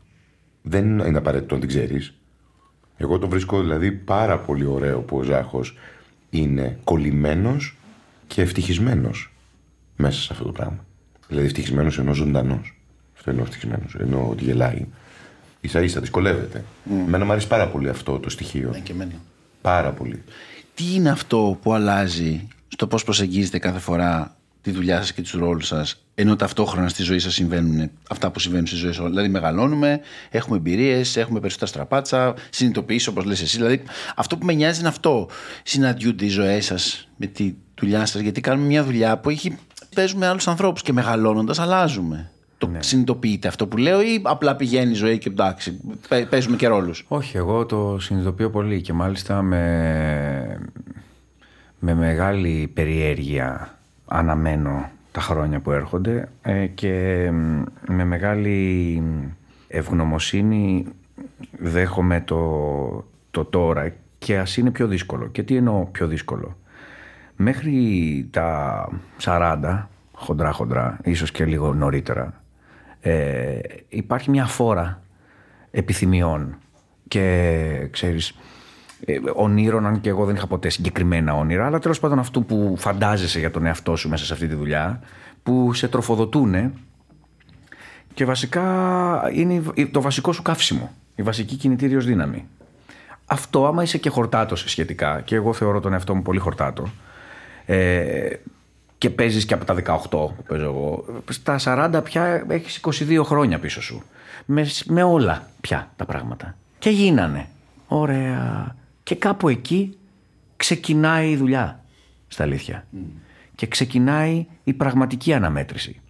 Δεν είναι απαραίτητο να την ξέρεις. Εγώ το βρίσκω δηλαδή πάρα πολύ ωραίο που ο Ζάχος είναι κολλημένος και ευτυχισμένος μέσα σε αυτό το πράγμα. Δηλαδή ευτυχισμένος ενώ ζωντανός. Αυτό εννοώ ευτυχισμένος, ενώ ότι γελάει. Ίσα ίσα δυσκολεύεται. Εμένα μου αρέσει πάρα πολύ αυτό το στοιχείο. Ναι, και εμένα. Πάρα πολύ. Τι είναι αυτό που αλλάζει στο πώς προσεγγίζετε κάθε φορά τη δουλειά σας και τους ρόλους σας, ενώ ταυτόχρονα στη ζωή σας συμβαίνουν αυτά που συμβαίνουν στη ζωή σας; Δηλαδή, μεγαλώνουμε, έχουμε εμπειρίες, έχουμε περισσότερα στραπάτσα, συνειδητοποιήσει όπως λες εσύ. Δηλαδή, αυτό που με νοιάζει είναι αυτό. Συναντιούνται οι ζωές σας με τη δουλειά σας, γιατί κάνουμε μια δουλειά που έχει. Παίζουμε άλλους ανθρώπους και μεγαλώνοντας αλλάζουμε. Το συνειδητοποιείτε αυτό που λέω, ή απλά πηγαίνει η ζωή και εντάξει, παι- παίζουμε και ρόλους; Όχι, εγώ το συνειδητοποιώ πολύ και μάλιστα με, με μεγάλη περιέργεια αναμένω τα χρόνια που έρχονται ε, και μ, με μεγάλη ευγνωμοσύνη δέχομαι το, το τώρα και ας είναι πιο δύσκολο. Και τι εννοώ πιο δύσκολο; Μέχρι τα 40, χοντρά χοντρά, ίσως και λίγο νωρίτερα, ε, υπάρχει μια φόρα επιθυμιών και ξέρεις ε, ονείρων αν και εγώ δεν είχα ποτέ συγκεκριμένα όνειρα αλλά τέλος πάντων αυτού που φαντάζεσαι για τον εαυτό σου μέσα σε αυτή τη δουλειά που σε τροφοδοτούν και βασικά είναι η- το βασικό σου καύσιμο η βασική κινητήριος δύναμη. Αυτό άμα είσαι και χορτάτος σχετικά, και εγώ θεωρώ τον εαυτό μου πολύ χορτάτο, ε, και παίζεις και από τα 18 που παίζω εγώ, στα 40 πια έχεις 22 χρόνια πίσω σου. Με, με όλα πια τα πράγματα. Και γίνανε. Ωραία. Και κάπου εκεί ξεκινάει η δουλειά, στα αλήθεια. Και ξεκινάει η πραγματική αναμέτρηση.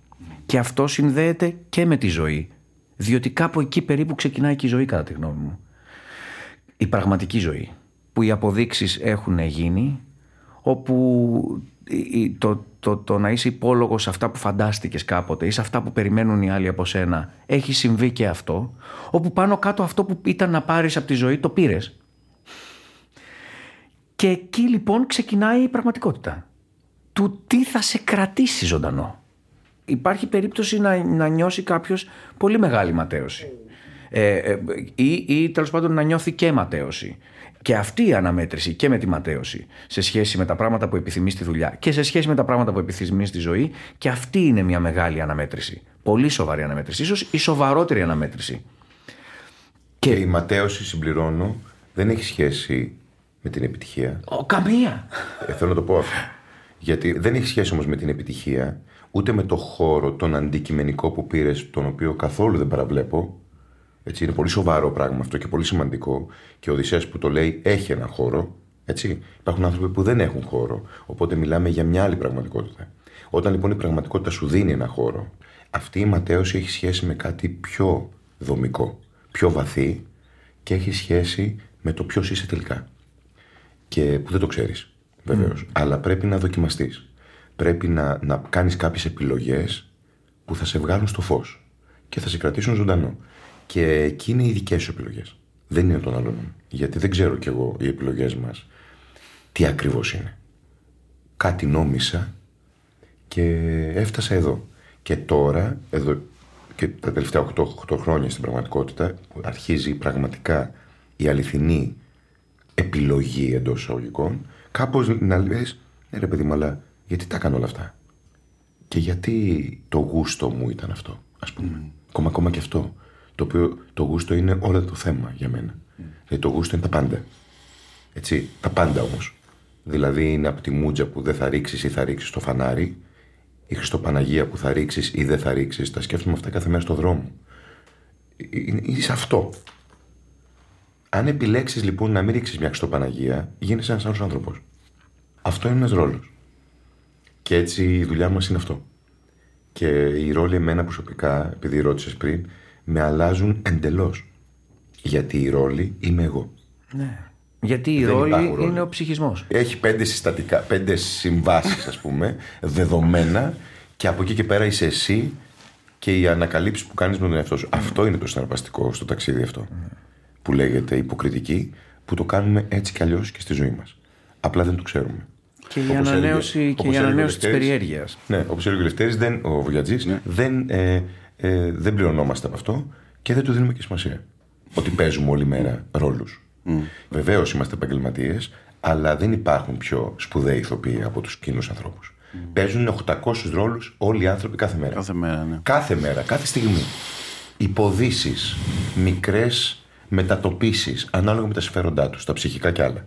Και αυτό συνδέεται και με τη ζωή. Διότι κάπου εκεί περίπου ξεκινάει και η ζωή κατά τη γνώμη μου. Η πραγματική ζωή. Που οι αποδείξεις έχουν γίνει, όπου το, το, το να είσαι υπόλογος σε αυτά που φαντάστηκες κάποτε ή σε αυτά που περιμένουν οι άλλοι από σένα έχει συμβεί και αυτό όπου πάνω κάτω αυτό που ήταν να πάρεις από τη ζωή το πήρες. Και εκεί λοιπόν ξεκινάει η πραγματικότητα του τι θα σε κρατήσει ζωντανό. Υπάρχει περίπτωση να, να νιώσει κάποιος πολύ μεγάλη ματέωση ε, ε, ή, ή τέλος πάντων να νιώθει και ματέωση και αυτή η αναμέτρηση και με τη ματέωση σε σχέση με τα πράγματα που επιθυμείς στη δουλειά και σε σχέση με τα πράγματα που επιθυμείς στη ζωή, και αυτή είναι μια μεγάλη αναμέτρηση. Πολύ σοβαρή αναμέτρηση. ίσως η σοβαρότερη αναμέτρηση. Και, η ματέωση, συμπληρώνω, δεν έχει σχέση με την επιτυχία. Ο, καμία. Ε, θέλω να το πω αυτό. Γιατί δεν έχει σχέση όμως με την επιτυχία, ούτε με το χώρο, τον αντικειμενικό που πήρες, τον οποίο καθόλου δεν παραβλέπω, έτσι, είναι πολύ σοβαρό πράγμα αυτό και πολύ σημαντικό. Και ο Οδυσσέας που το λέει έχει έναν χώρο. Έτσι. Υπάρχουν άνθρωποι που δεν έχουν χώρο. Οπότε μιλάμε για μια άλλη πραγματικότητα. Όταν λοιπόν η πραγματικότητα σου δίνει ένα χώρο, αυτή η ματέωση έχει σχέση με κάτι πιο δομικό, πιο βαθύ και έχει σχέση με το ποιος είσαι τελικά. Και που δεν το ξέρεις, βεβαίως. Αλλά πρέπει να δοκιμαστείς. Πρέπει να, να κάνεις κάποιες επιλογές που θα σε βγάλουν στο φως και θα σε κρατήσουν ζωντανό. Και εκεί είναι οι δικές σου επιλογές. Δεν είναι των άλλων. Γιατί δεν ξέρω κι εγώ οι επιλογές μας τι ακριβώς είναι. Κάτι νόμισα και έφτασα εδώ. Και τώρα, εδώ και τα τελευταία 8, 8 χρόνια στην πραγματικότητα, αρχίζει πραγματικά η αληθινή επιλογή εντός εισαγωγικών, κάπως να λες, ναι, ρε παιδί μου, αλλά γιατί τα κάνω όλα αυτά; Και γιατί το γούστο μου ήταν αυτό, ας πούμε. Mm. Ακόμα, ακόμα και αυτό το οποίο το γούστο είναι όλο το θέμα για μένα. Mm. Δηλαδή το γούστο είναι τα πάντα. Έτσι, τα πάντα όμως. Δηλαδή είναι από τη μούτζα που δεν θα ρίξεις ή θα ρίξεις το φανάρι, η Χριστοπαναγία που θα ρίξεις ή δεν θα ρίξεις. Τα σκέφτομαι αυτά κάθε μέρα στο δρόμο. Είναι σε αυτό. Αν επιλέξεις λοιπόν να μην ρίξεις μια Χριστοπαναγία, γίνεσαι ένας άλλος άνθρωπος. Αυτό είναι ένας ρόλος. Και έτσι η δουλειά μας είναι αυτό. Και η ρόλη εμένα προσωπικά, επειδή ρώτησες πριν, με αλλάζουν εντελώς. Γιατί η ρόλη είμαι εγώ. Ναι. Γιατί η ρόλη είναι ο ψυχισμός. Έχει πέντε συστατικά, πέντε συμβάσεις, ας πούμε, δεδομένα και από εκεί και πέρα είσαι εσύ και οι ανακαλύψεις που κάνεις με τον εαυτό σου. Αυτό είναι το συναρπαστικό στο ταξίδι αυτό. Που λέγεται υποκριτική, που το κάνουμε έτσι κι αλλιώς και στη ζωή μας. Απλά δεν το ξέρουμε. Και η ανανέωση, και η ανανέωση της περιέργειας. Ναι, όπως έλεγε ο δεν, ο Βουλιατζής, ναι. δεν ε, ε, δεν πληρωνόμαστε από αυτό και δεν του δίνουμε και σημασία. Ότι παίζουμε όλη μέρα ρόλους. Mm. Βεβαίως είμαστε επαγγελματίες, αλλά δεν υπάρχουν πιο σπουδαίοι ηθοποιοί από τους κοινούς ανθρώπους. Mm. Παίζουν 800 ρόλους όλοι οι άνθρωποι κάθε μέρα. Κάθε μέρα, ναι. Κάθε μέρα, κάθε στιγμή. Υποδείξει, μικρές μετατοπίσεις ανάλογα με τα συμφέροντά τους, τα ψυχικά κι άλλα.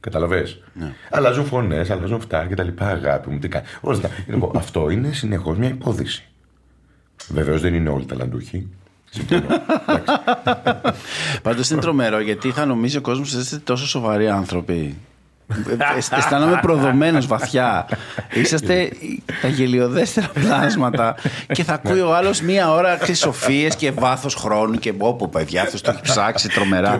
Καταλαβέ. Ναι. Αλλάζουν φωνές, αλλάζουν αυτά κτλ. Αγάπη μου, τι κάνει. Όλα αυτά. Λοιπόν, αυτό είναι συνεχώς μια υπόδειξη. Βεβαίως δεν είναι όλοι ταλαντούχοι. Πάντως είναι τρομερό γιατί θα νομίζει ο κόσμος ότι είστε τόσο σοβαροί άνθρωποι. Αισθάνομαι προδομένος βαθιά. Είσαστε τα γελιοδέστερα πλάσματα και θα ακούει ο άλλος μία ώρα σοφίε και βάθος χρόνου και όπου παιδιά αυτός το έχει ψάξει τρομερά.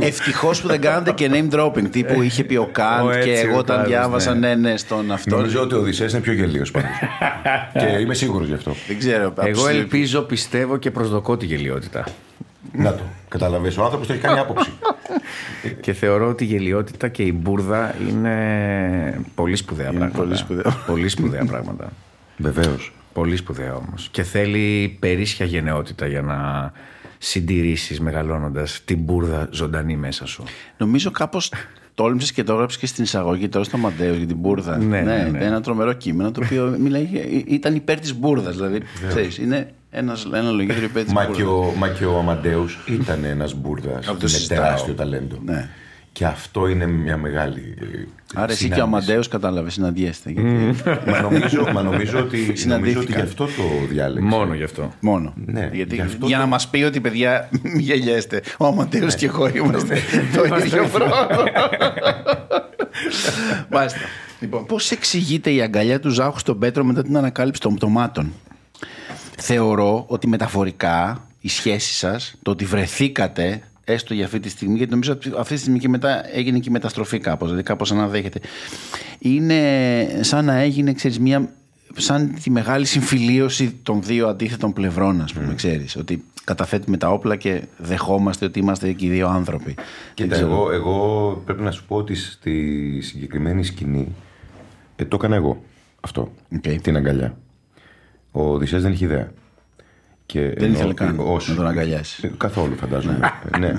Ευτυχώς που δεν κάνατε και name dropping τύπου είχε πει ο Καντ και εγώ όταν διάβασα ναι, ναι, στον αυτό. Νομίζω ότι ο Οδυσσέας είναι πιο γελίος πάντως. και είμαι σίγουρος γι' αυτό. Δεν ξέρω. Εγώ ελπίζω, πιστεύω και προσδοκώ τη γελιότητα. Να το. Καταλαβαίνεις, ο άνθρωπος το έχει κάνει άποψη. και θεωρώ ότι η γελιότητα και η μπουρδα είναι πολύ σπουδαία πράγματα. Πολύ σπουδαία. πολύ σπουδαία πράγματα. Βεβαίως. Πολύ σπουδαία όμως. Και θέλει περίσσια γενναιότητα για να συντηρήσεις μεγαλώνοντας την μπουρδα ζωντανή μέσα σου. Νομίζω κάπως τόλμησες και το έγραψες και στην εισαγωγή τώρα στο Μαντέο για την μπουρδα. Ναι, ναι, ναι. Ένα τρομερό κείμενο το οποίο μιλάει, ήταν υπέρ της μπουρδας. Δηλαδή, ξέρεις, είναι Ένας, ένα λογίδριο παίζει. Μα και ο, μα και ο Αμαντέους ήταν ένας μπουρδας το με συζητάω. τεράστιο ταλέντο. Ναι. Και αυτό είναι μια μεγάλη ε, Άρα εσύ και ο συνάντηση. Αμαντέος κατάλαβες, συναντιέστε. γιατί- Μα νομίζω, μα νομίζω, ότι, νομίζω ότι Συναντήθηκαν. γι' αυτό το διάλεξε. Μόνο γι' αυτό. Μόνο. Ναι, Γιατί, γι' αυτό για το- να μας πει ότι παιδιά, μην γελιέστε. Ο Αμαντέος και εγώ είμαστε το ίδιο χρόνο. Μάλιστα. Λοιπόν, πώς εξηγείται η αγκαλιά του Ζάχου στον Πέτρο μετά την ανακάλυψη των πτωμάτων; Θεωρώ ότι μεταφορικά η σχέση σας, το ότι βρεθήκατε έστω για αυτή τη στιγμή, γιατί νομίζω ότι αυτή τη στιγμή και μετά έγινε και η μεταστροφή κάπως, δηλαδή κάπως αναδέχεται. Είναι σαν να έγινε, ξέρεις, μια, σαν τη μεγάλη συμφιλίωση των δύο αντίθετων πλευρών, ας πούμε, ξέρεις. Ότι καταθέτουμε τα όπλα και δεχόμαστε ότι είμαστε και οι δύο άνθρωποι. Κοίτα, Δεν ξέρω. εγώ, εγώ πρέπει να σου πω ότι στη συγκεκριμένη σκηνή ε, το έκανα εγώ αυτό. Οκ. Την αγκαλιά. Ο Οδυσσέας δεν είχε ιδέα. Και Δεν ενώ- ήθελε καν όχι. να τον αγκαλιάσει. Ε, Καθόλου φαντάζομαι. Ε, ναι.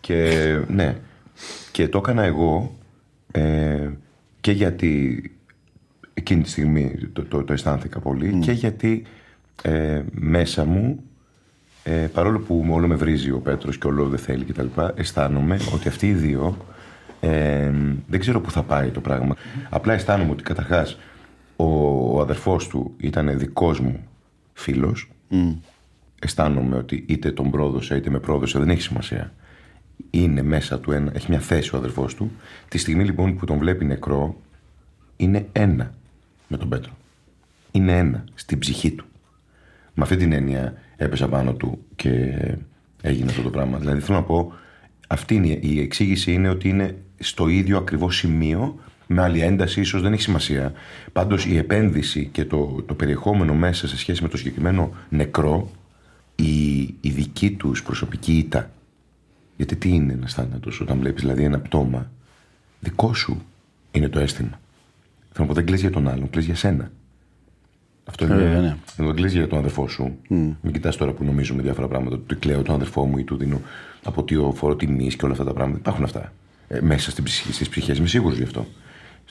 Και, ναι. Και το έκανα εγώ ε, και γιατί εκείνη τη στιγμή το, το, το αισθάνθηκα πολύ και γιατί ε, μέσα μου ε, παρόλο που όλο με βρίζει ο Πέτρος και όλο δεν θέλει κτλ. αισθάνομαι ότι αυτοί οι δύο ε, δεν ξέρω πού θα πάει το πράγμα. Απλά αισθάνομαι ότι καταρχάς ο, ο αδερφός του ήταν δικός μου φίλος. Αισθάνομαι ότι είτε τον πρόδωσε είτε με πρόδωσε, δεν έχει σημασία. Είναι μέσα του ένα, έχει μια θέση ο αδερφός του. Τη στιγμή λοιπόν που τον βλέπει νεκρό, είναι ένα με τον Πέτρο. Είναι ένα στην ψυχή του. Με αυτή την έννοια έπεσα πάνω του και έγινε αυτό το πράγμα. Δηλαδή θέλω να πω, αυτή είναι η- η εξήγηση είναι ότι είναι στο ίδιο ακριβώς σημείο, με άλλη ένταση ίσως δεν έχει σημασία. Πάντως η επένδυση και το, το περιεχόμενο μέσα σε σχέση με το συγκεκριμένο νεκρό, η, η δική τους προσωπική ήττα. Γιατί τι είναι ένας θάνατος όταν βλέπεις δηλαδή ένα πτώμα, δικό σου είναι το αίσθημα. Θέλω να πω δεν κλαις για τον άλλον, κλαις για σένα. Αυτό είναι. Βέβαια, ναι. Δεν κλαις για τον αδερφό σου. Μην κοιτάς τώρα που νομίζουμε διάφορα πράγματα. Του κλαίω τον αδερφό μου ή του δίνω από τι φόρο τιμής και όλα αυτά τα πράγματα. Υπάρχουν αυτά. Ε, μέσα στην ψυχή, στις ψυχές. Είμαι σίγουρος γι' αυτό.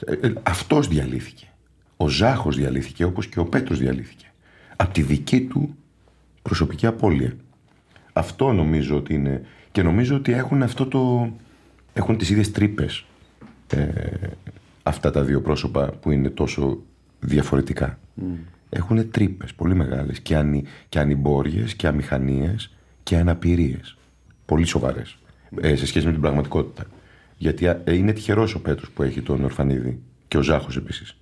Ε, ε, αυτός διαλύθηκε. Ο Ζάχος διαλύθηκε όπως και ο Πέτρος διαλύθηκε. Από τη δική του προσωπική απώλεια. Αυτό νομίζω ότι είναι. Και νομίζω ότι έχουν αυτό το. έχουν τις ίδιες τρύπες αυτά τα δύο πρόσωπα που είναι τόσο διαφορετικά. Έχουν τρύπες πολύ μεγάλες και, ανη, και ανυμπόριες και αμηχανίες και αναπηρίες. Πολύ σοβαρές ε, σε σχέση με την πραγματικότητα. Γιατί ε, είναι τυχερός ο Πέτρος που έχει τον Ορφανίδη και ο Ζάχος επίσης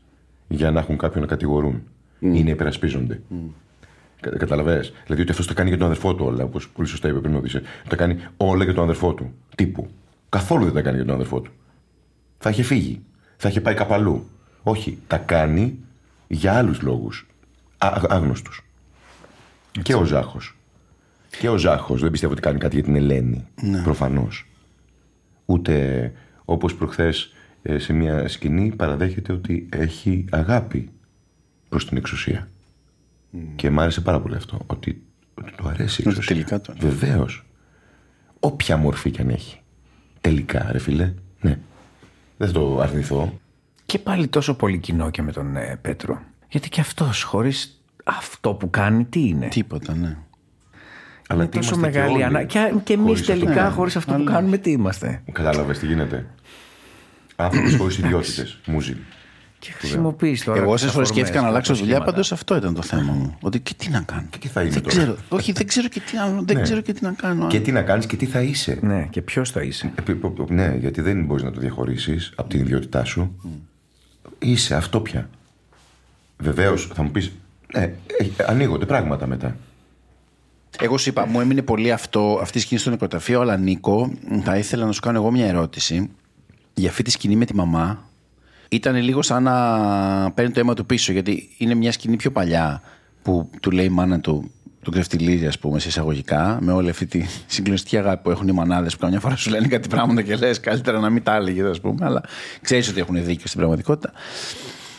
για να έχουν κάποιον να κατηγορούν ή να υπερασπίζονται. Κα- Καταλαβες. Δηλαδή ότι αυτός τα κάνει για τον αδερφό του όλα, όπως πολύ σωστά είπε πριν ο Οδυσσέας. Τα κάνει όλα για τον αδερφό του. Τύπου. Καθόλου δεν τα κάνει για τον αδερφό του. Θα είχε φύγει. Θα είχε πάει κάπου αλλού. Όχι. Τα κάνει για άλλους λόγους. Άγνωστου. Και ο Ζάχος. Και ο Ζάχος δεν πιστεύω ότι κάνει κάτι για την Ελένη. Ναι. Προφανώς. Ούτε όπως προχθές σε μια σκηνή παραδέχεται ότι έχει αγάπη προς την εξουσία. Και μ' άρεσε πάρα πολύ αυτό. Ότι, ότι του αρέσει η Ότι εξουσία. τελικά το- Βεβαίως. Όποια μορφή κι αν έχει. Τελικά, ρε φίλε. Ναι. Δεν θα το αρνηθώ. Και πάλι τόσο πολύ κοινό και με τον ε, Πέτρο. Γιατί και αυτός χωρίς αυτό που κάνει τι είναι; Τίποτα, ναι. Αλλά είναι τι τόσο είμαστε και μεγάλη όλοι ανάγκη. Και, και εμείς χωρίς αυτό. τελικά Ναι, χωρίς αυτό αλλά- που κάνουμε τι είμαστε; Κατάλαβες τι γίνεται. Άνθρωποι χωρίς ιδιότητες. Μούζι. Και χρησιμοποιείς τώρα. Εγώ τις όσε φορέ αφορμές σκέφτηκα να και αλλάξω τα δουλειά, σχήματα. πάντως αυτό ήταν το θέμα μου. Ότι και τι να κάνω. Και τι θα είναι δεν τώρα. ξέρω. Όχι, δεν ξέρω και τι, να- δεν Ναι. ξέρω και τι να κάνω. Και τι να κάνεις και τι θα είσαι. Ναι, και ποιος θα είσαι. Ε, π- π- Ναι, γιατί δεν μπορείς να το διαχωρίσεις από την ιδιότητά σου. Είσαι αυτό πια. Βεβαίως θα μου πεις. Ναι, ε, ανοίγονται πράγματα μετά. Εγώ σου είπα, μου έμεινε πολύ αυτό, αυτή η σκηνή στο νεκροταφείο, αλλά Νίκο, θα ήθελα να σου κάνω εγώ μια ερώτηση για αυτή τη σκηνή με τη μαμά. Ήταν λίγο σαν να παίρνει το αίμα του πίσω, γιατί είναι μια σκηνή πιο παλιά που του λέει η μάνα του, του κρεφτιλίζει, ας πούμε, σε εισαγωγικά, με όλη αυτή τη συγκλονιστική αγάπη που έχουν οι μανάδες που καμιά φορά σου λένε κάτι πράγματα και λες, καλύτερα να μην τα έλεγε, ας πούμε, αλλά ξέρεις ότι έχουν δίκιο στην πραγματικότητα.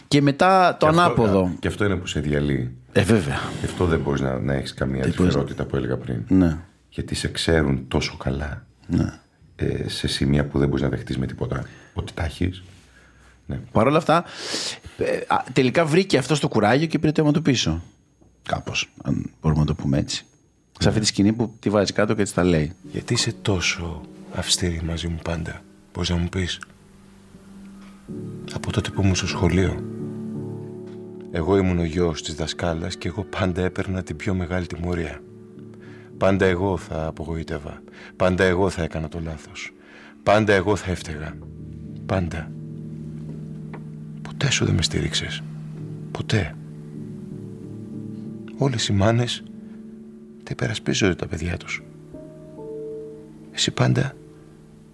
Και μετά το Και αυτό- ανάποδο. και αυτό είναι που σε διαλύει. Ε, βέβαια. Γι' αυτό δεν μπορείς να, να έχεις καμία μπορείς ελευθερότητα που έλεγα πριν. Ναι. Γιατί σε ξέρουν τόσο καλά ε, σε σημεία που δεν μπορείς να δεχτείς με τίποτα ότι τα έχεις. Ναι. Παρ' όλα αυτά, ε, α, τελικά βρήκε αυτό το κουράγιο και πήρε το αίμα του πίσω. Κάπως, αν μπορούμε να το πούμε έτσι. Σε αυτή τη σκηνή που τη βάζει κάτω και έτσι τα λέει. Γιατί είσαι τόσο αυστηρή μαζί μου πάντα, πώς να μου πεις; Από τότε που ήμουν στο σχολείο. Εγώ ήμουν ο γιος της δασκάλας και εγώ πάντα έπαιρνα την πιο μεγάλη τιμωρία. Πάντα εγώ θα απογοήτευα. Πάντα εγώ θα έκανα το λάθος. Πάντα εγώ θα έφταιγα. Πάντα. Ποτέ σου δεν με στήριξες. Ποτέ. Όλες οι μάνες τα υπερασπίζονται τα παιδιά τους. Εσύ πάντα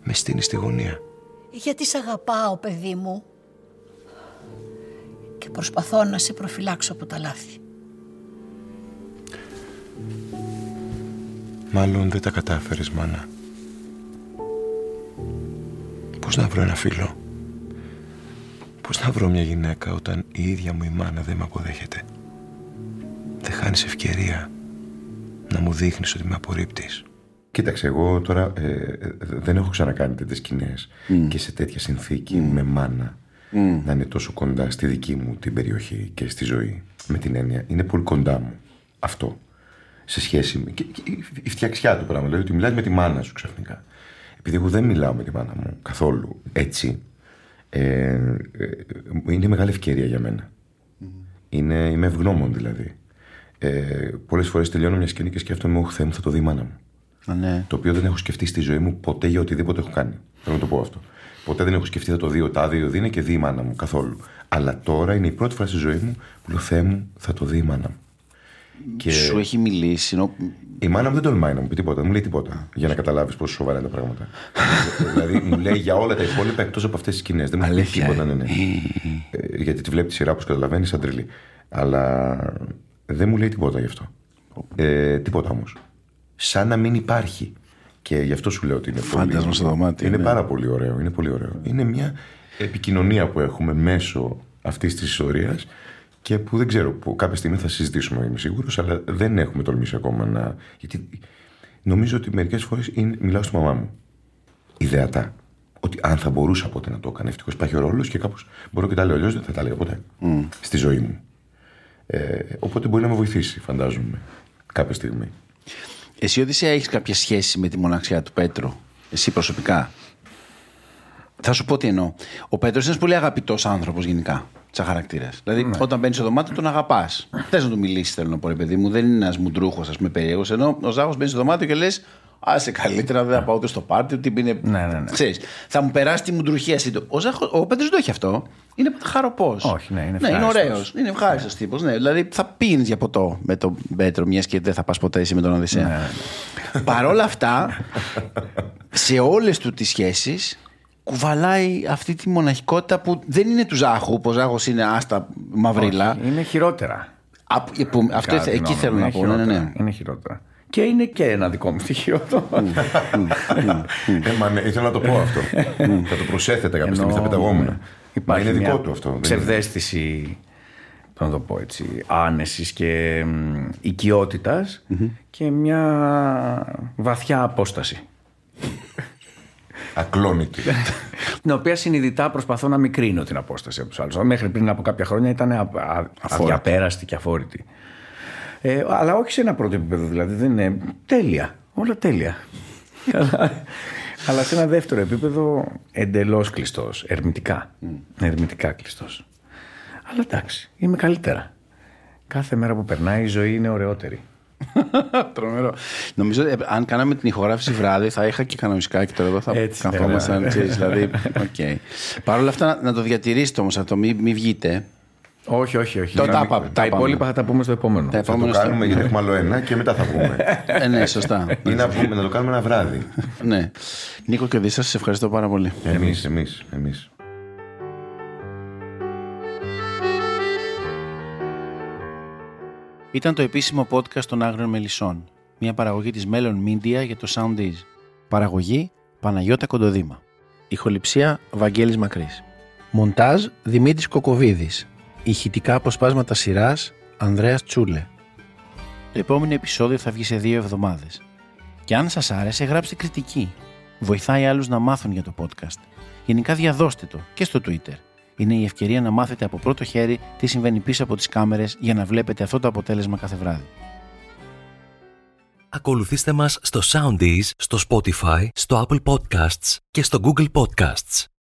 με στείνεις στη γωνία. Γιατί σ' αγαπάω, παιδί μου. Και προσπαθώ να σε προφυλάξω από τα λάθη. Μάλλον δεν τα κατάφερες, μάνα. Πώς να βρω ένα φίλο; Πώς να βρω μια γυναίκα όταν η ίδια μου η μάνα δεν με αποδέχεται; Δεν χάνεις ευκαιρία να μου δείχνεις ότι με απορρίπτεις. Κοίταξε, εγώ τώρα ε, ε, δεν έχω ξανακάνει τέτοιες σκηνές και σε τέτοια συνθήκη με μάνα να είναι τόσο κοντά στη δική μου την περιοχή και στη ζωή. Με την έννοια, είναι πολύ κοντά μου αυτό σε σχέση με. Και, και η φτιαξιά του πράγμα. Δηλαδή ότι μιλάει με τη μάνα σου ξαφνικά. Επειδή εγώ δεν μιλάω με τη μάνα μου καθόλου έτσι, ε, ε, είναι μεγάλη ευκαιρία για μένα. Είναι, είμαι ευγνώμων δηλαδή. Ε, Πολλές φορές τελειώνω μια σκηνή και σκέφτομαι, Όχι, Θεέ μου, θα το δει η μάνα μου. Α, ναι. Το οποίο δεν έχω σκεφτεί στη ζωή μου ποτέ για οτιδήποτε έχω κάνει. Θέλω να το πω αυτό. Ποτέ δεν έχω σκεφτεί θα το δει ο τάδε, ο δίνει και δει η μάνα μου καθόλου. Αλλά τώρα είναι η πρώτη φορά στη ζωή μου που λέω Θεέ μου, θα το δει η μάνα μου. Και Σου έχει μιλήσει. Ενώ... η μάνα μου δεν τολμάει να μου πει τίποτα, δεν μου λέει τίποτα. Για να καταλάβεις πόσο σοβαρά είναι τα πράγματα. δηλαδή μου λέει για όλα τα υπόλοιπα εκτός από αυτές τις σκηνές. Δεν μου λέει Αλήθεια, τίποτα, ε. ναι, ναι. Ε, γιατί τη βλέπει τη σειρά, όπως καταλαβαίνεις, σαν τρελή. Αλλά δεν μου λέει τίποτα γι' αυτό. Ε, τίποτα όμως. Σαν να μην υπάρχει. Και γι' αυτό σου λέω ότι είναι Φάντασμα πολύ. στο δωμάτιο, Είναι ναι. πάρα πολύ ωραίο. Είναι πολύ ωραίο. Είναι μια επικοινωνία που έχουμε μέσω αυτής της ιστορίας και που δεν ξέρω που κάποια στιγμή θα συζητήσουμε, είμαι σίγουρος, αλλά δεν έχουμε τολμήσει ακόμα να. Γιατί νομίζω ότι μερικές φορές μιλάω στη μαμά μου. Ιδεατά. Ότι αν θα μπορούσα ποτέ να το έκανα. Ευτυχώς υπάρχει ο ρόλος και κάπως μπορώ και τα λέω. Αλλιώς δεν θα τα έλεγα ποτέ στη ζωή μου. Ε, οπότε μπορεί να με βοηθήσει, φαντάζομαι, κάποια στιγμή. Εσύ, Οδυσσέα, έχεις κάποια σχέση με τη μοναξιά του Πέτρου. Εσύ προσωπικά; Θα σου πω τι εννοώ. Ο Πέτρος είναι ένας πολύ αγαπητός άνθρωπος γενικά. Σαν χαρακτήρας. Δηλαδή, όταν μπαίνεις στο δωμάτιο, τον αγαπάς. Θες να του μιλήσεις, θέλω να πω, ρε παιδί μου. Δεν είναι ένας μουντρούχος, ας πούμε, περίεργος. Ενώ ο Ζάχο μπαίνει στο δωμάτιο και λες, Άσε καλύτερα, δεν θα πάω ούτε στο πάρτι, ούτε είναι. Ναι, ναι, ναι. Ξέρεις, θα μου περάσει τη μουντρουχία. σύντο- Ο, Ζάχο, ο Πέτρος δεν το έχει αυτό. Είναι χαροπός. Όχι, ναι, είναι Ναι, είναι ευχάριστος. ωραίος. Είναι ευχάριστος τύπος. Ναι. Δηλαδή θα πίνεις για ποτό με τον Πέτρο, μιας και δεν θα πας ποτέ εσύ με τον Οδυσσέα. Ναι, Παρ' όλα αυτά, σε όλες του τις σχέσεις, κουβαλάει αυτή τη μοναχικότητα που δεν είναι του Ζάχου, που ο Ζάχος είναι άστα μαυρίλα. Όχι, είναι χειρότερα. Α, που- αυτό Κατά τη εκεί γνώμη θέλω μου, να είναι πω. Ναι, ναι, χειρότερα. ναι. Είναι χειρότερα. Και είναι και ένα δικό μου στοιχείο αυτό. ε, μα ναι, ήθελα να το πω αυτό. θα το προσέθετε κάποια στιγμή, θα Ενώ, πεταγόμουν. ναι, Μα Υπάρχει είναι δικό μια του αυτό. δεν είναι- Ψευδέστηση, πώς να το πω έτσι, άνεσης και μ, οικειότητας και μια βαθιά απόσταση. Ακλόνητη. Την οποία συνειδητά προσπαθώ να μικρύνω την απόσταση από τους άλλους. Μέχρι πριν από κάποια χρόνια ήταν α- α- αδιαπέραστη και αφόρητη. Ε, αλλά όχι σε ένα πρώτο επίπεδο, δηλαδή δεν είναι τέλεια. Όλα τέλεια. αλλά, αλλά σε ένα δεύτερο επίπεδο εντελώς κλειστός. Ερμητικά. Ερμητικά κλειστός. Αλλά εντάξει, είμαι καλύτερα. Κάθε μέρα που περνάει η ζωή είναι ωραιότερη. Τρομερό. Νομίζω ε, αν κάναμε την ηχογράφηση βράδυ θα είχα και κανονικά και τώρα εδώ θα Έτσι, ναι, καθόμασταν. ναι. ξέρεις, δηλαδή, οκ. Παρ' όλα αυτά να, να το διατηρήσετε όμως αυτό, μην μη βγείτε. Όχι, όχι, όχι. Το Να τα μην- πάμε, τα τα υπόλοιπα πάμε. θα τα πούμε στο επόμενο. Τα Θα το επόμενα κάνουμε γιατί έχουμε άλλο ένα και μετά θα πούμε. Ε, ναι, σωστά. Ή να, πούμε, να το κάνουμε ένα βράδυ. ναι. Νίκο και Οδυσσέα, σας ευχαριστώ πάρα πολύ. Εμείς, εμείς, εμείς. Ήταν το επίσημο podcast των Άγριων Μελισσών. Μια παραγωγή της Melon Media για το Soundees. Παραγωγή Παναγιώτα Κοντοδήμα. Ηχοληψία Βαγγέλης Μακρύς. Μοντάζ Δημήτρης Κοκοβίδης. Ηχητικά αποσπάσματα σειράς Ανδρέας Τσούλε. Το επόμενο επεισόδιο θα βγει σε δύο εβδομάδες. Και αν σας άρεσε γράψτε κριτική. Βοηθάει άλλους να μάθουν για το podcast. Γενικά διαδώστε το και στο Twitter. είναι η ευκαιρία να μάθετε από πρώτο χέρι τι συμβαίνει πίσω από τις κάμερες για να βλέπετε αυτό το αποτέλεσμα κάθε βράδυ. Ακολουθήστε μας στο Soundees, στο Spotify, στο Apple Podcasts και στο Google Podcasts.